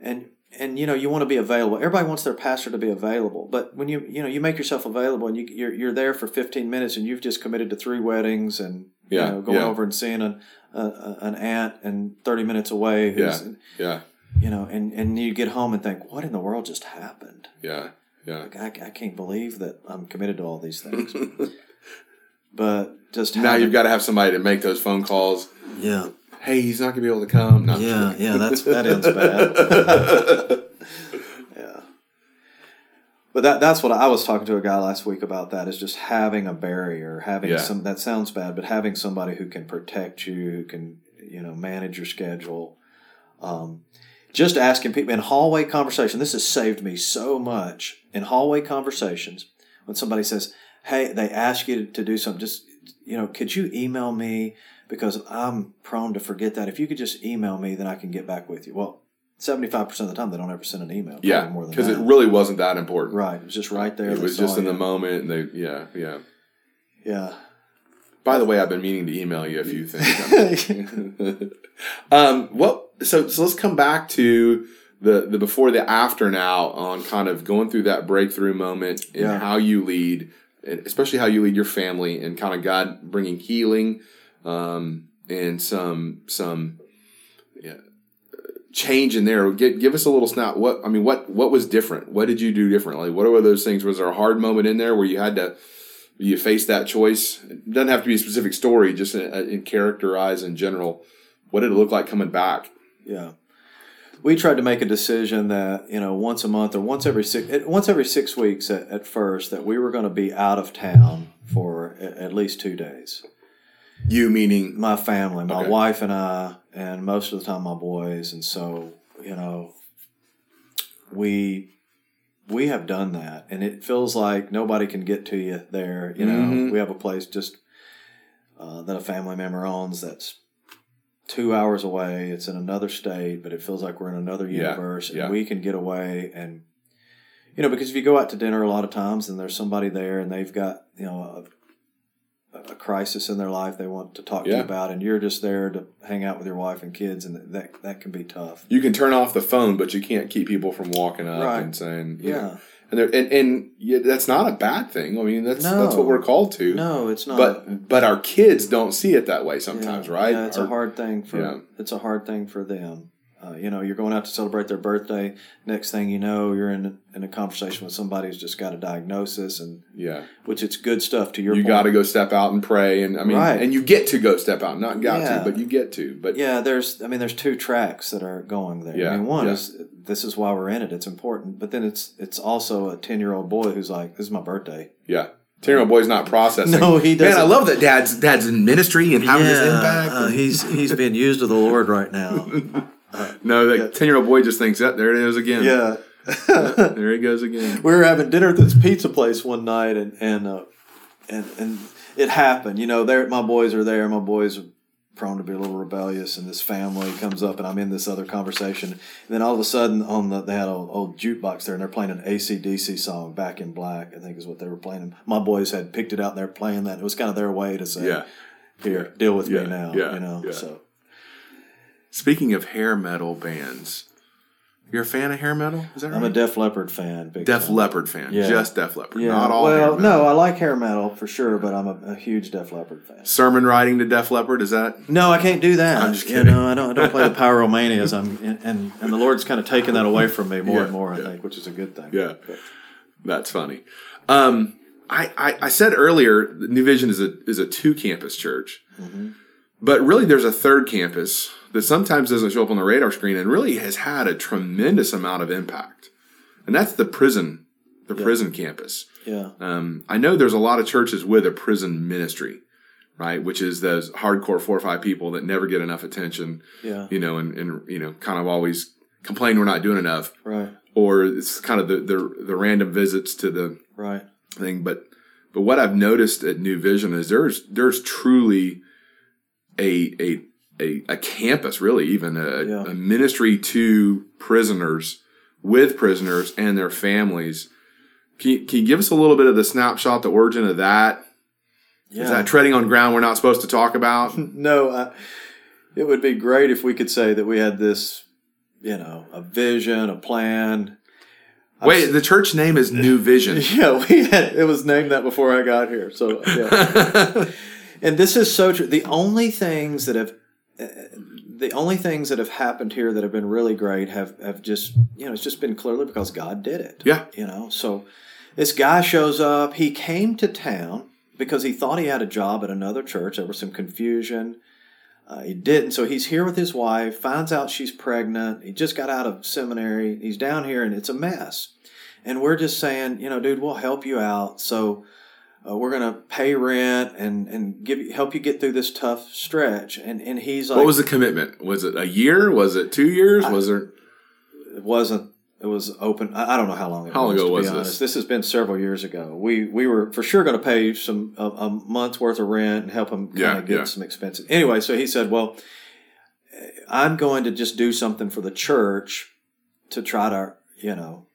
And, and you know you want to be available. Everybody wants their pastor to be available, but when you you know you make yourself available and you, you're you're there for 15 minutes and you've just committed to three weddings and Yeah, you know, going yeah. over and seeing an a- an aunt and 30 minutes away who's Yeah. You know and and you get home and think what in the world just happened Yeah. Yeah. like I, I can't believe that i'm committed to all these things *laughs* but just now having- you've got to have somebody to make those phone calls. yeah Hey, he's not gonna be able to come. No, yeah yeah that's *laughs* that ends bad *laughs* yeah but that that's what I was talking to a guy last week about that is just having a barrier having Yeah. some that sounds bad but having somebody who can protect you who can you know manage your schedule um, just asking people in hallway conversation this has saved me so much in hallway conversations when somebody says hey they ask you to do something just you know could you email me because i'm prone to forget that if you could just email me then i can get back with you well 75% of the time they don't ever send an email Yeah, more than because it really wasn't that important. right it was just right there It was just in you. the moment. And they, yeah, yeah. yeah By the way, I've been meaning to email you a few things. um, what? So, so let's come back to the the before, the after now on kind of going through that breakthrough moment and Yeah. how you lead, and especially how you lead your family, and kind of God bringing healing um, and some some yeah, change in there. Give, give us a little snap. What I mean, what what was different? What did you do differently? What were those things? Was there a hard moment in there where you had to you faced that choice? It doesn't have to be a specific story, just in, in characterize in general. What did it look like coming back? Yeah. We tried to make a decision that, you know, once a month or once every six, once every six weeks at, at first, that we were going to be out of town for at least two days. You meaning My family, my Okay. wife and I, and most of the time my boys. And so, you know, we we have done that, and it feels like nobody can get to you there. You know, Mhm. we have a place just uh, that a family member owns that's two hours away. It's in another state, but it feels like we're in another Yeah, universe, and yeah. we can get away and. You know, because if you go out to dinner a lot of times and there's somebody there and they've got, you know, a, a crisis in their life they want to talk to you about, and you're just there to hang out with your wife and kids, and that that can be tough. you can turn off the phone, but you can't keep people from walking up Right. and saying, Yeah. know, and there, and and yeah, that's not a bad thing. I mean, that's No. that's what we're called to. No, it's not. But but our kids don't see it that way Yeah. sometimes, right? Yeah, it's Our- a hard thing for Yeah. it's a hard thing for them. Uh, you know, you're going out to celebrate their birthday. Next thing you know, you're in in a conversation with somebody who's just got a diagnosis, and yeah. which it's good stuff. To your You got to go step out and pray, and I mean, Right. and you get to go step out, not got Yeah. to, but you get to. But Yeah, there's. I mean, there's two tracks that are going there. Yeah, I mean, one yeah. is this is why we're in it. It's important, but then it's it's also a ten year old boy who's like, "This is my birthday. yeah, Ten year old boy's not processing. No, he does. Man, I love that dad's dad's in ministry and having this impact. uh, he's he's being used of the Lord right now. *laughs* *laughs* no, that ten year old boy just thinks that there it is again. Yeah. *laughs* there he goes again. we were having dinner at this pizza place one night, and and uh, and and it happened. You know, there my boys are there. My boys are prone to be a little rebellious, and this family comes up, and I'm in this other conversation. And then all of a sudden, on the they had an old jukebox there, and they're playing an AC/DC song, "Back in Black," I think is what they were playing. My boys had picked it out, and they're playing that. It was kind of their way to say, Yeah. "Here, deal with Yeah, me now." yeah, you know, yeah. so. Speaking of hair metal bands, you're a fan of hair metal? Is that right? I'm a Def Leppard fan. Big Def time. Leppard fan. Yeah. Just Def Leppard. Yeah. Not all well, no, I like hair metal for sure, but I'm a, a huge Def Leppard fan. Sermon writing to Def Leppard, is that? No, I can't do that. I'm just You kidding. know, I don't. I don't play the *laughs* pyromanias. I'm and, and and the Lord's kind of taken that away from me more Yeah, and more. I yeah. think, which is a good thing. Yeah. But- That's funny. Um, I, I, I said earlier, New Vision is a is a two campus church, Mm-hmm. But really there's a third campus that sometimes doesn't show up on the radar screen and really has had a tremendous amount of impact, and that's the prison, the prison campus. yeah. Um, I know there's a lot of churches with a prison ministry, right? Which is those hardcore four or five people that never get enough attention, Yeah. you know, and, and you know, kind of always complain we're not doing enough, Right. or it's kind of the the, the random visits to the Right. thing. But but what I've noticed at New Vision is there's there's truly a a a, a campus, really, even a, Yeah. a ministry to prisoners with prisoners and their families. Can you, can you give us a little bit of the snapshot, the origin of that? Is Yeah. that treading on ground we're not supposed to talk about? *laughs* no, I, it would be great if we could say that we had this, you know, a vision, a plan. I've Wait, the church name is New Vision. *laughs* Yeah, we had it was named that before I got here. So yeah. *laughs* and this is so true. The only things that have uh, the only things that have happened here that have been really great have have just you know it's just been clearly because God did it. Yeah. You know, so this guy shows up. He came to town because he thought he had a job at another church. There was some confusion. Uh, he didn't. So he's here with his wife, finds out she's pregnant. He just got out of seminary. He's down here and it's a mess. And we're just saying, you know, dude, we'll help you out. So uh, we're going to pay rent and, and give you, help you get through this tough stretch. And, and he's like, what was the commitment? Was it a year? Was it two years? Was there? it wasn't it was open I, I don't know how long it How long was ago was be this? this has been several years ago we we were for sure going to pay some a, a month's worth of rent and help him kind Yeah, of get yeah. some expenses anyway so he said well i'm going to just do something for the church to try to you know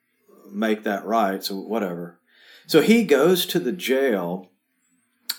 make that right so whatever so he goes to the jail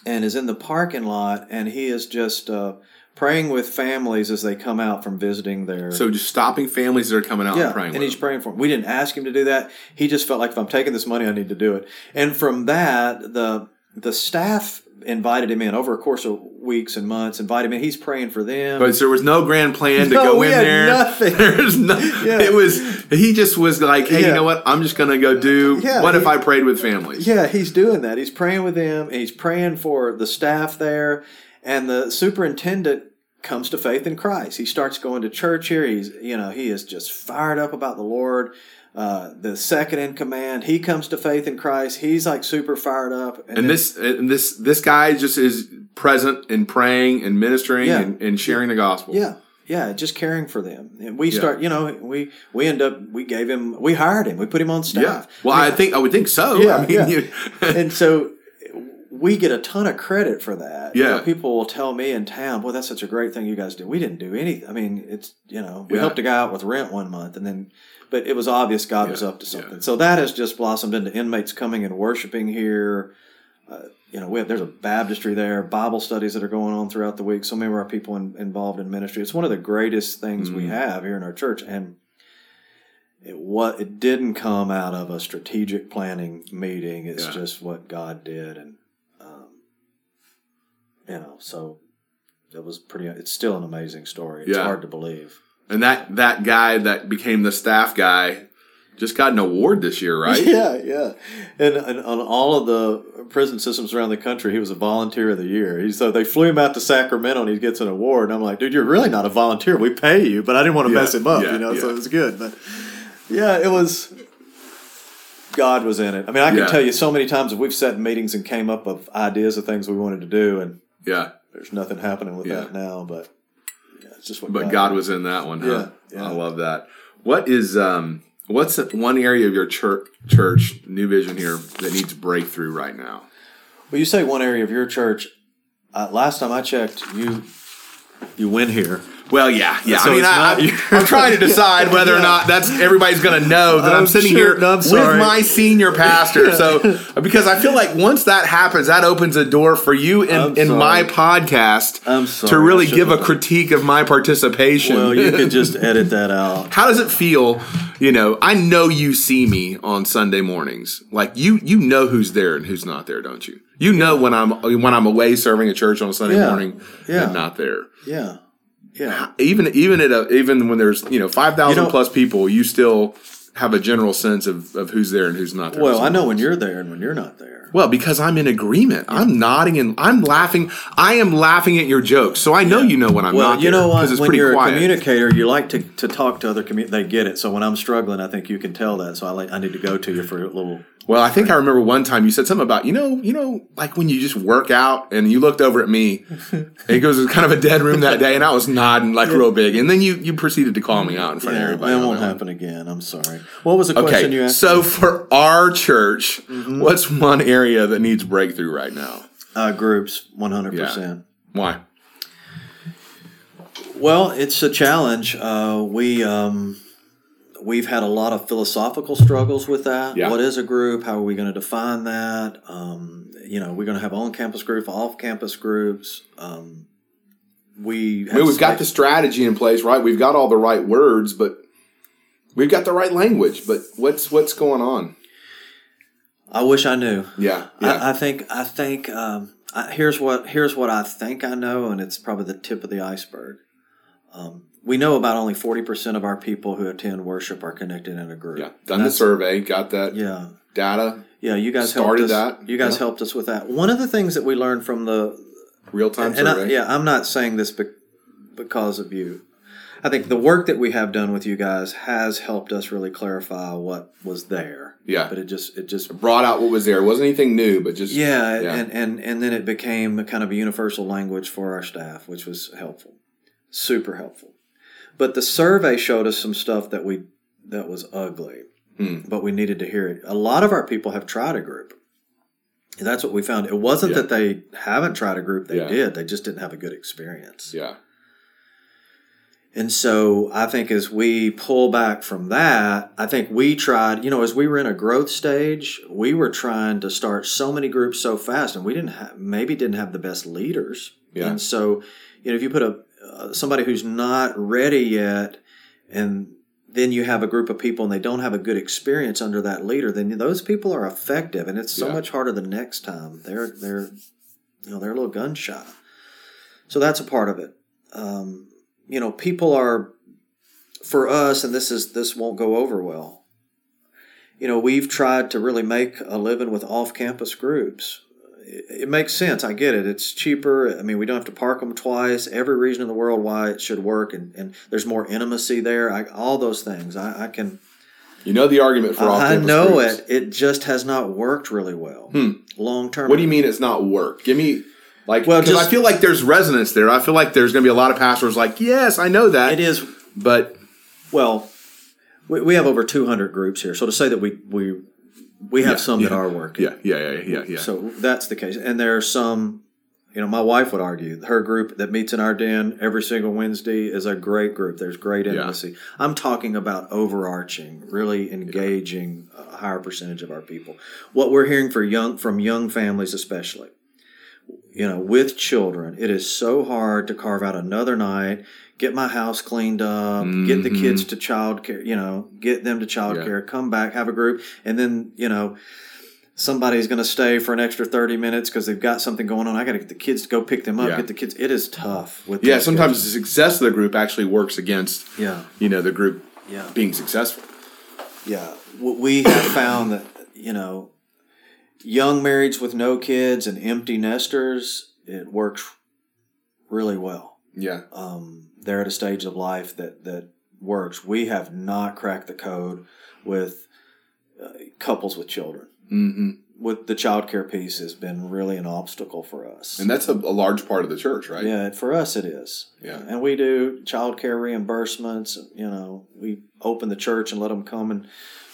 and is in the parking lot and he is just uh, praying with families as they come out from visiting their So just stopping families that are coming out yeah, and praying. and he's them. praying for him. We didn't ask him to do that. He just felt like if I'm taking this money, I need to do it. And from that, the the staff invited him in over a course of weeks and months. Invited him in. He's praying for them. But there was no grand plan to No, go in there. nothing. *laughs* There's no. Yeah. It was. He just was like, hey, Yeah. you know what? I'm just gonna go do. Yeah, what if I prayed with families? yeah, he's doing that. He's praying with them. And he's praying for the staff there, and the superintendent comes to faith in Christ. He starts going to church here. He's you know he is just fired up about the Lord. Uh, the second in command, he comes to faith in Christ. He's like super fired up. And then- this and this this guy just is present and praying and ministering Yeah. and, and sharing the gospel. Yeah, yeah, just caring for them. And we Yeah. start, you know, we we end up we gave him we hired him. We put him on staff. Yeah. Well, I think I would think so. Yeah, I mean, yeah. you- *laughs* and so we get a ton of credit for that. You know, Yeah. people will tell me in town, "Boy, that's such a great thing you guys do." We didn't do anything. I mean, it's you know, we Yeah. helped a guy out with rent one month, and then, but it was obvious God was up to yeah. something. So that has just blossomed into inmates coming and worshiping here. Uh, you know, we have, there's a baptistry there, Bible studies that are going on throughout the week. So many of our people in, involved in ministry. It's one of the greatest things we Mhm. have here in our church, and it what it didn't come out of a strategic planning meeting. It's Yeah. just what God did, and um, you know, so it was pretty. It's still an amazing story. It's Yeah. hard to believe. And that that guy that became the staff guy just got an award this year, *laughs* right? Yeah, yeah. And, and on all of the prison systems around the country, he was a volunteer of the year. He, so they flew him out to Sacramento and he gets an award. And I'm like, dude, you're really not a volunteer. We pay you, but I didn't want to Yeah, mess him up, yeah, you know, so it was good. But yeah, it was. God was in it. I mean, I can Yeah. tell you so many times that we've sat in meetings and came up with ideas of things we wanted to do, and Yeah. there's nothing happening with Yeah. that now. But yeah, it's just what. But God was in that one, huh? Yeah, yeah. I love that. What is um what's one area of your church church, New Vision here, that needs breakthrough right now? Well, you say one area of your church. Uh, last time I checked, you you win here. Well, yeah, yeah. So I mean, I, am *laughs* trying to decide whether or not that's everybody's going to know that I'm, I'm sitting sure- here no, I'm with my senior pastor. So, *laughs* because I feel like once that happens, that opens a door for you in, in my podcast to really give a critique of my participation. Well, you could just *laughs* edit that out. How does it feel? You know, I know you see me on Sunday mornings. Like you, you know who's there and who's not there, don't you? You know when I'm when I'm away serving a church on a Sunday Yeah. morning Yeah. and not there. Yeah, yeah. Even even at a, even when there's you know five thousand You know- plus people, you still have a general sense of, of who's there and who's not there. Well, I know when you're there and when you're not there. Well, because I'm in agreement. I'm nodding and I'm laughing. I am laughing at your jokes, so I know you know when I'm Well, not. you know what? It's When pretty you're quiet. a communicator, you like to, to talk to other commu They get it. So when I'm struggling, I think you can tell that. So I like I need to go to you for a little. Well, I think I remember one time you said something about you know you know like when you just work out and you looked over at me. *laughs* it goes it was kind of a dead room that day, and I was nodding like real big, and then you you proceeded to call me out in front of Yeah, everybody. that won't one. happen again. I'm sorry. What was the question you Okay, asked? so for our church, Mm-hmm. what's one area that needs breakthrough right now? uh, groups, 100. percent Why? Well, it's a challenge. Uh, we um, we've had a lot of philosophical struggles with that. Yeah. What is a group? How are we going to define that? Um, you know, we're going to have on-campus groups, off-campus groups. Um, we I mean, we've got the strategy in place, right? We've got all the right words, but we've got the right language. But what's what's going on? I wish I knew. Yeah, yeah, I, I think I think um, I, here's what here's what I think I know, and it's probably the tip of the iceberg. Um, we know about only forty percent of our people who attend worship are connected in a group. yeah. Done the survey, got that Yeah, data, yeah. You guys Started helped us. that. You guys Yeah. helped us with that. One of the things that we learned from the real time and I, survey. yeah, I'm not saying this be, because of you. I think the work that we have done with you guys has helped us really clarify what was there. Yeah. but it just it just Brought out what was there. It wasn't anything new, but just Yeah, Yeah. And, and and then it became a kind of a universal language for our staff, which was helpful, super helpful. But the survey showed us some stuff that we that was ugly, Hmm. but we needed to hear it. A lot of our people have tried a group. That's what we found. It wasn't Yeah. that they haven't tried a group; they Yeah. did. They just didn't have a good experience. yeah, And so I think as we pull back from that, I think we tried, you know, as we were in a growth stage, we were trying to start so many groups so fast and we didn't have, maybe didn't have the best leaders. Yeah. And so, you know, if you put a, uh, somebody who's not ready yet and then you have a group of people and they don't have a good experience under that leader, then those people are effective and it's so Yeah. much harder the next time. They're, they're, you know, they're a little gun shy. So that's a part of it. Um, you know, people are for us, and this is this won't go over well. You know, we've tried to really make a living with off-campus groups. It, it makes sense. I get it. It's cheaper. I mean, we don't have to park them twice. Every reason in the world why it should work, and, and there's more intimacy there. I, all those things. I, I can. you know the argument for all. I know it. It just has not worked really well hmm. long term. What do you mean it's not work? Give me like Well, because I feel like there's resonance there. I feel like there's going to be a lot of pastors like, yes, I know that, It is but Well, we, we have over 200 groups here. So to say that we we we have Yeah, some that are working. yeah, yeah, yeah, yeah, yeah. So that's the case. And there are some, you know, my wife would argue her group that meets in our den every single Wednesday is a great group. There's great intimacy. I'm talking about overarching, really engaging a higher percentage of our people. What we're hearing for young from young families especially, you know, with children, it is so hard to carve out another night, get my house cleaned up, get the Mhm. kids to childcare, you know, get them to childcare, come back, have a group, and then, you know, somebody's going to stay for an extra 30 minutes because they've got something going on. I got to get the kids to go pick them up, Yeah. get the kids. It is tough with yeah, sometimes kids. the success of the group actually works against Yeah. you know the group Yeah. being successful. Yeah, we have found that you know, young marrieds with no kids and empty nesters, it works really well. Yeah, Um, they're at a stage of life that that works. We have not cracked the code with uh, couples with children. Mm-hmm. With the child care piece has been really an obstacle for us. And that's a, a large part of the church, right? Yeah, for us it is. Yeah. And we do child care reimbursements. You know, we open the church and let them come and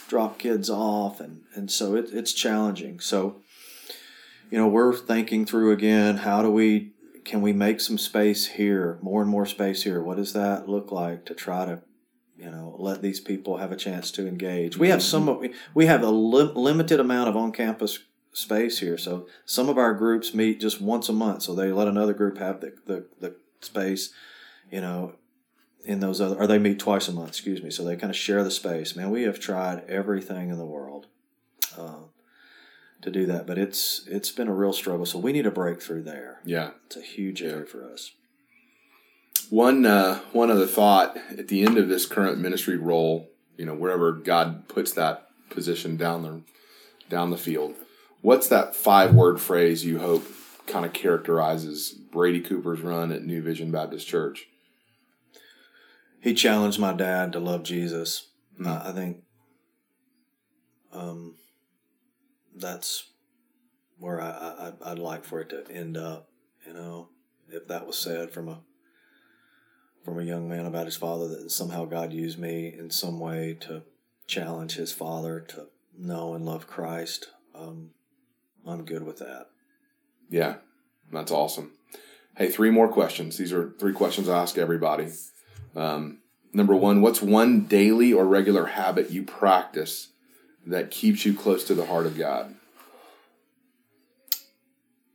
drop kids off, and and so it, it's challenging. So, you know, we're thinking through again. How do we can we make some space here, more and more space here? What does that look like to try to you know let these people have a chance to engage we have some we have a li- limited amount of on-campus space here so some of our groups meet just once a month so they let another group have the, the, the space you know in those other or they meet twice a month excuse me. So they kind of share the space. Man we have tried everything in the world uh, to do that but it's it's been a real struggle. So we need a breakthrough there. Yeah. it's a huge area for us. One uh, one other thought at the end of this current ministry role, you know, wherever God puts that position down the down the field, what's that five word phrase you hope kind of characterizes Brady Cooper's run at New Vision Baptist Church? He challenged my dad to love Jesus. Uh, I think um, that's where I, I I'd like for it to end up. You know, if that was said from a from a young man about his father, that somehow God used me in some way to challenge his father to know and love Christ. Um, I'm good with that. Yeah, that's awesome. Hey, three more questions. These are three questions I ask everybody. Um, number one, what's one daily or regular habit you practice that keeps you close to the heart of God?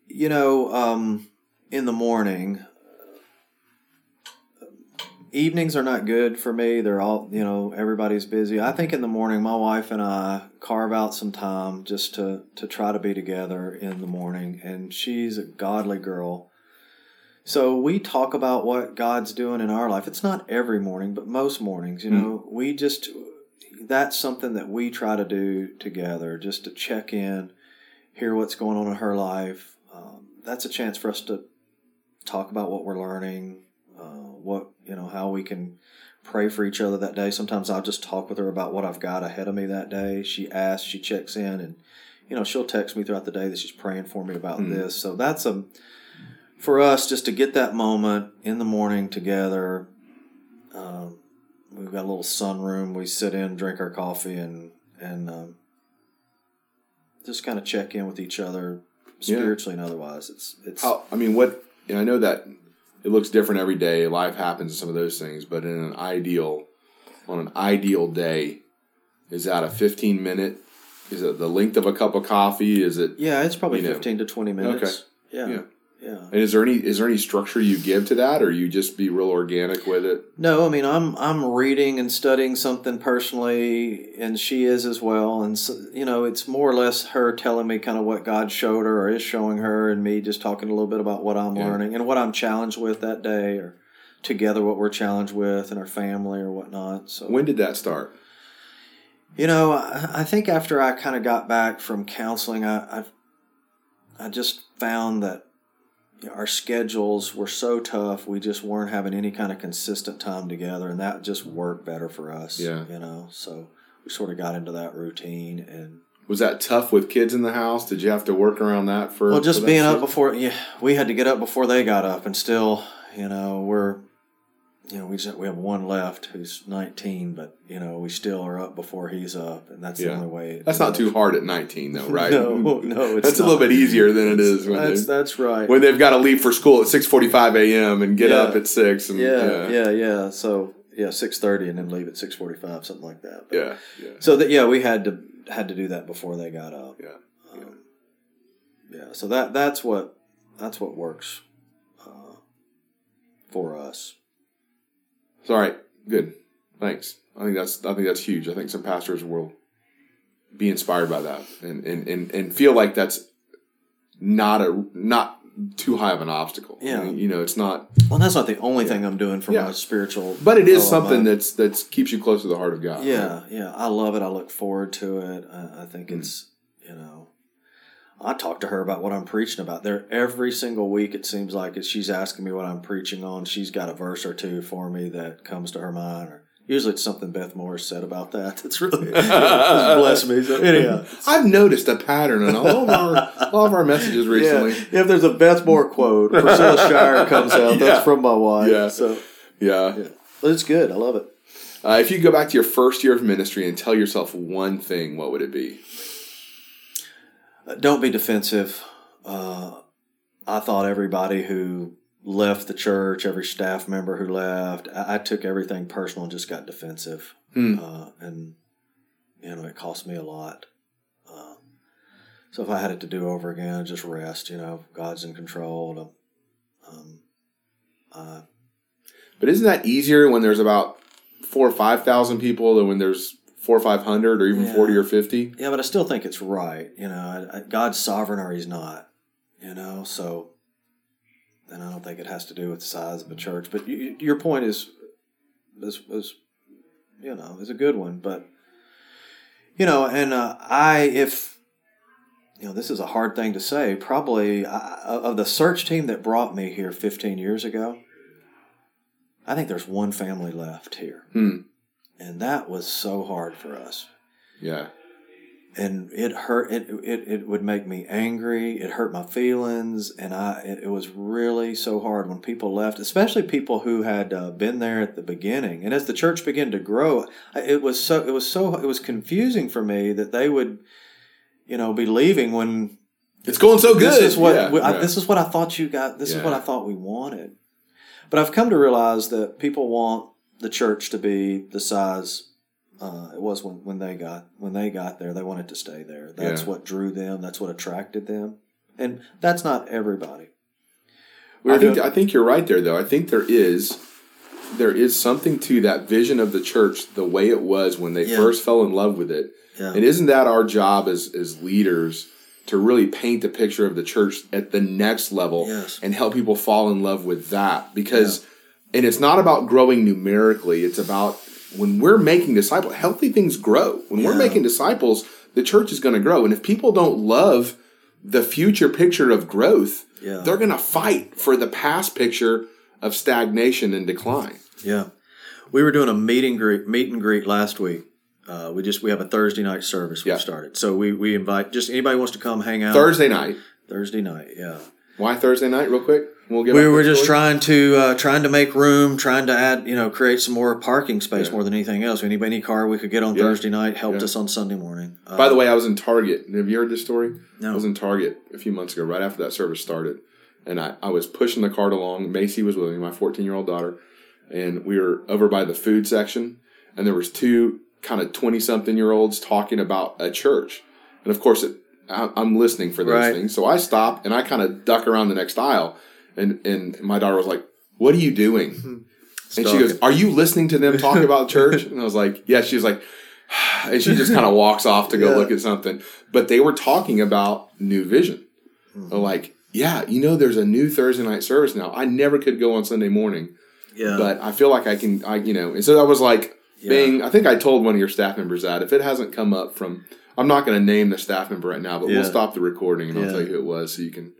You know, um, in the morning, evenings are not good for me. They're all, you know, everybody's busy. I think in the morning, my wife and I carve out some time just to to try to be together in the morning. And she's a godly girl. So we talk about what God's doing in our life. It's not every morning, but most mornings, you know, we just that's something that we try to do together, just to check in, hear what's going on in her life. Um, that's a chance for us to talk about what we're learning, uh, what you know, how we can pray for each other that day. Sometimes I'll just talk with her about what I've got ahead of me that day. She asks, she checks in, and you know, she'll text me throughout the day that she's praying for me about this. So that's a for us just to get that moment in the morning together. Um, we've got a little sunroom. We sit in, drink our coffee, and and um, just kind of check in with each other spiritually and otherwise. It's it's How, I mean, what, and I know that it looks different every day. Life happens and some of those things, but in an ideal, on an ideal day, is that a 15 minute? Is it the length of a cup of coffee? Is it, yeah, it's probably you know. fifteen to twenty minutes. Yeah, Yeah. Yeah. and is there any, is there any structure you give to that or you just be real organic with it? No, I mean I'm I'm reading and studying something personally, and she is as well. And so, you know, it's more or less her telling me kind of what God showed her or is showing her, and me just talking a little bit about what I'm Yeah. learning and what I'm challenged with that day, or together what we're challenged with and our family or whatnot. So When did that start? you know, I, I think after I kind of got back from counseling, I I've, I just found that our schedules were so tough. We just weren't having any kind of consistent time together, and that just worked better for us. Yeah. you know, so we sort of got into that routine and. Was that tough with kids in the house? Did you have to work around that for? Well, just for being up before, yeah, we had to get up before they got up, and still, you know, we're, you know, we just we have one left who's 19, but you know, we still are up before he's up, and that's the only way. That's not too hard at 19, though, *laughs* right? No, no, it's That's a little bit easier than it is when, That's they, that's right. when they've got to leave for school at 6:45 a.m. and get Yeah. up at six. And, yeah, yeah, yeah. So yeah, 6:30, and then leave at 6:45, something like that. But- yeah, yeah. So that yeah, we had to had to do that before they got up. Yeah, Um, yeah. So that that's what that's what works uh, for us. All right, good. Thanks. I think that's I think that's huge. I think some pastors will be inspired by that and and, and, and feel like that's not a not too high of an obstacle. I Yeah. mean, you know, it's not, Well, that's not the only thing I'm doing for Yeah. my spiritual. but it is something that's that's keeps you close to the heart of God. Yeah, yeah. I love it. I look forward to it. I, I think Mm. it's you know. I talk to her about what I'm preaching about. There every single week. It seems like she's asking me what I'm preaching on. She's got a verse or two for me that comes to her mind, or Usually it's something Beth Moore's said about that. *laughs* That's really bless me. So anyhow, I've noticed a pattern in all of our all of our messages recently. Yeah, if there's a Beth Moore quote, Priscilla Shirer comes out. That's from my wife. Yeah. So Yeah. yeah. But it's good. I love it. Uh, if you go back to your first year of ministry and tell yourself one thing, what would it be? Don't be defensive. Uh, I thought everybody who left the church, every staff member who left, I, I took everything personal and just got defensive. Hmm. Uh, and, you know, it cost me a lot. Uh, so if I had it to do over again, just rest. You know, God's in control. Um, uh, But isn't that easier when there's about four or five thousand people than when there's four or five hundred or even Yeah. forty or fifty? yeah, but I still think it's right. You know, God's sovereign or He's not. You know, so and I don't think it has to do with the size of the church. But you, your point is, is, is, you know, is a good one. But you know, and uh, I, if you know, this is a hard thing to say. Probably I, of the search team that brought me here 15 years ago, I think there's one family left here, Hmm. And that was so hard for us Yeah. and it hurt it, it it would make me angry it hurt my feelings and i it, it was really so hard when people left especially people who had uh, been there at the beginning and as the church began to grow it was so it was so it was confusing for me that they would you know be leaving when It's going so good. this is what Yeah, I, yeah. this is what I thought you got. This is what I thought we wanted. But I've come to realize that people want the church to be the size uh, it was when, when they got when they got there. They wanted to stay there. That's Yeah. what drew them. That's what attracted them. And that's not everybody. I think I think you're right there though. I think there is there is something to that vision of the church the way it was when they Yeah. first fell in love with it. yeah. And isn't that our job as as leaders to really paint the picture of the church at the next level Yes. and help people fall in love with that because and it's not about growing numerically, it's about when we're making disciples, healthy things grow. When we're making disciples, the church is going to grow. And if people don't love the future picture of growth, Yeah. they're going to fight for the past picture of stagnation and decline. Yeah, we were doing a meet and greet, meet and greet last week. Uh, we just we have a Thursday night service we Yeah. started, so we we invite just anybody wants to come hang out Thursday night. Thursday night. Yeah, Why Thursday night, real quick? We'll we were just trying to uh, trying to make room, trying to add you know create some more parking space Yeah. more than anything else. Anybody any car we could get on Yeah. Thursday night helped Yeah. us on Sunday morning. Uh, By the way, I was in Target. Have you heard this story? No. I was in Target a few months ago, right after that service started. And I, I was pushing the cart along. Macy was with me, my 14 year old daughter. And we were over by the food section. And there was two kind of 20 something year olds talking about a church. And of course, it, I, I'm listening for those Right. things. So I stop and I kind of duck around the next aisle. And, and my daughter was like, What are you doing? And she goes, Are you listening to them talk about church? And I was like, Yeah. She was like, *sighs* and she just kind of walks off to go Yeah. look at something. But they were talking about New Vision. Mm-hmm. Like, yeah, you know, there's a new Thursday night service now. I never could go on Sunday morning, yeah, but I feel like I can, I, you know, and so I was like, Yeah. being, I think I told one of your staff members that if it hasn't come up from, I'm not going to name the staff member right now, but Yeah. we'll stop the recording and I'll tell you who it was so you can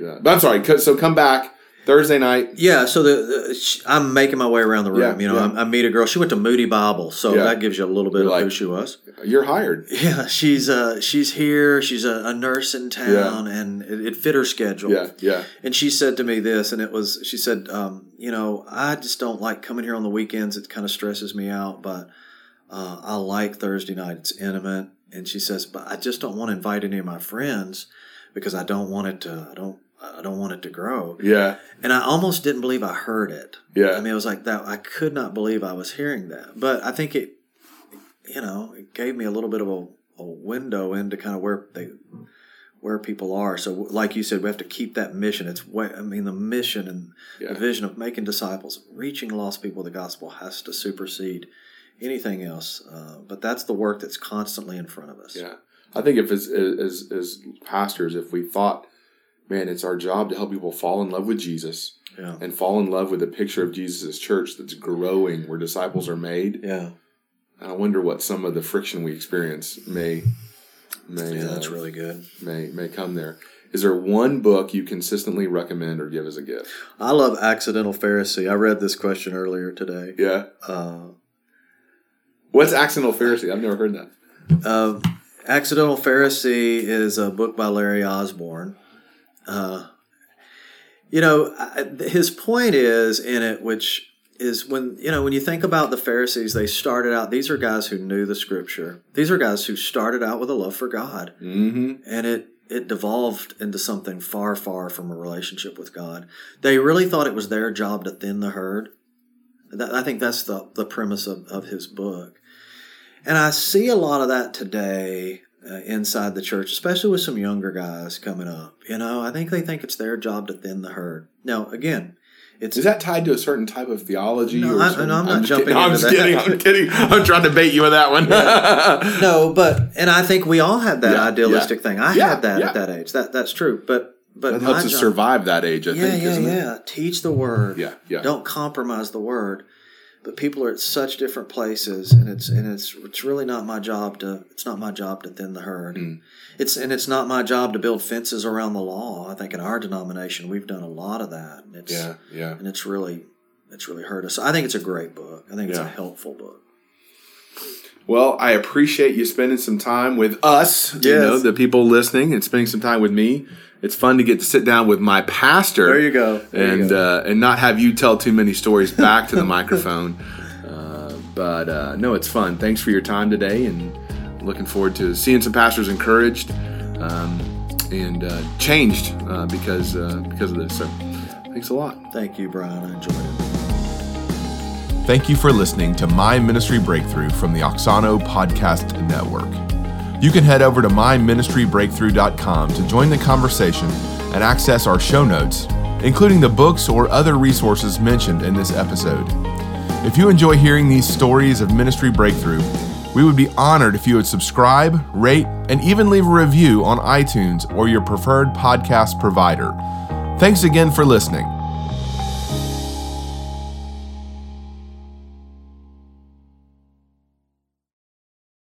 that. But I'm sorry. So come back Thursday night. Yeah, so the, the I'm making my way around the room. Yeah, you know, yeah. I, I meet a girl. She went to Moody Bible, so Yeah. that gives you a little bit You're of like- who she was. You're hired. *laughs* Yeah, she's uh she's here. She's a, a nurse in town, and it, it fit her schedule. Yeah. Yeah. And she said to me this, and it was she said, um, you know, I just don't like coming here on the weekends. It kind of stresses me out, but uh, I like Thursday night. It's intimate. And she says, but I just don't want to invite any of my friends because I don't want it to. I don't. I don't want it to grow. Yeah. And I almost didn't believe I heard it. Yeah. I mean, it was like that. I could not believe I was hearing that. But I think it, you know, it gave me a little bit of a, a window into kind of where they, where people are. So, like you said, we have to keep that mission. It's way, I mean, the mission and Yeah. the vision of making disciples, reaching lost people with the gospel has to supersede anything else. Uh, but that's the work that's constantly in front of us. Yeah, I think if as as as pastors, if we thought, man, it's our job to help people fall in love with Jesus Yeah. and fall in love with the picture of Jesus' church that's growing, where disciples are made. Yeah. I wonder what some of the friction we experience may may Yeah, that's uh, really good. may may come there. Is there one book you consistently recommend or give as a gift? I love Accidental Pharisee. I read this question earlier today. Yeah, Uh, What's accidental Pharisee? I've never heard that. Uh, accidental Pharisee is a book by Larry Osborne. Uh, you know, his point is in it, which is when you know when you think about the Pharisees, they started out. These are guys who knew the Scripture. These are guys who started out with a love for God, mm-hmm. and it it devolved into something far, far from a relationship with God. They really thought it was their job to thin the herd. I think that's the the premise of, of his book, and I see a lot of that today uh, inside the church, especially with some younger guys coming up. You know, I think they think it's their job to thin the herd. Now, again, it's is that tied to a certain type of theology? No, I, no I'm not I'm jumping. Kidding. I'm just kidding. I'm kidding. I'm trying to bait you with that one. Yeah. *laughs* no, but and I think we all had that yeah, idealistic yeah. thing. I had that at that age. That that's true. But but that helps us job, survive that age. I think. yeah, think. Yeah, yeah, Teach the word. Yeah, yeah. Don't compromise the word but people are at such different places and it's and it's it's really not my job to it's not my job to thin the herd. Mm. it's and it's not my job to build fences around the law. I think in our denomination we've done a lot of that and it's yeah yeah. and it's really it's really hurt us. I think it's a great book. I think it's yeah. a helpful book. Well, I appreciate you spending some time with us, yes. you know, the people listening and spending some time with me it's fun to get to sit down with my pastor. There you go. There and you go. Uh, and not have you tell too many stories back to the *laughs* microphone. Uh, but uh, no, it's fun. Thanks for your time today, and looking forward to seeing some pastors encouraged um, and uh, changed uh, because uh, because of this. So, thanks a lot. Thank you, Brian. I enjoyed it. Thank you for listening to My Ministry Breakthrough from the Auxano Podcast Network. You can head over to myministrybreakthrough.com to join the conversation and access our show notes, including the books or other resources mentioned in this episode. If you enjoy hearing these stories of ministry breakthrough, we would be honored if you would subscribe, rate, and even leave a review on iTunes or your preferred podcast provider. Thanks again for listening.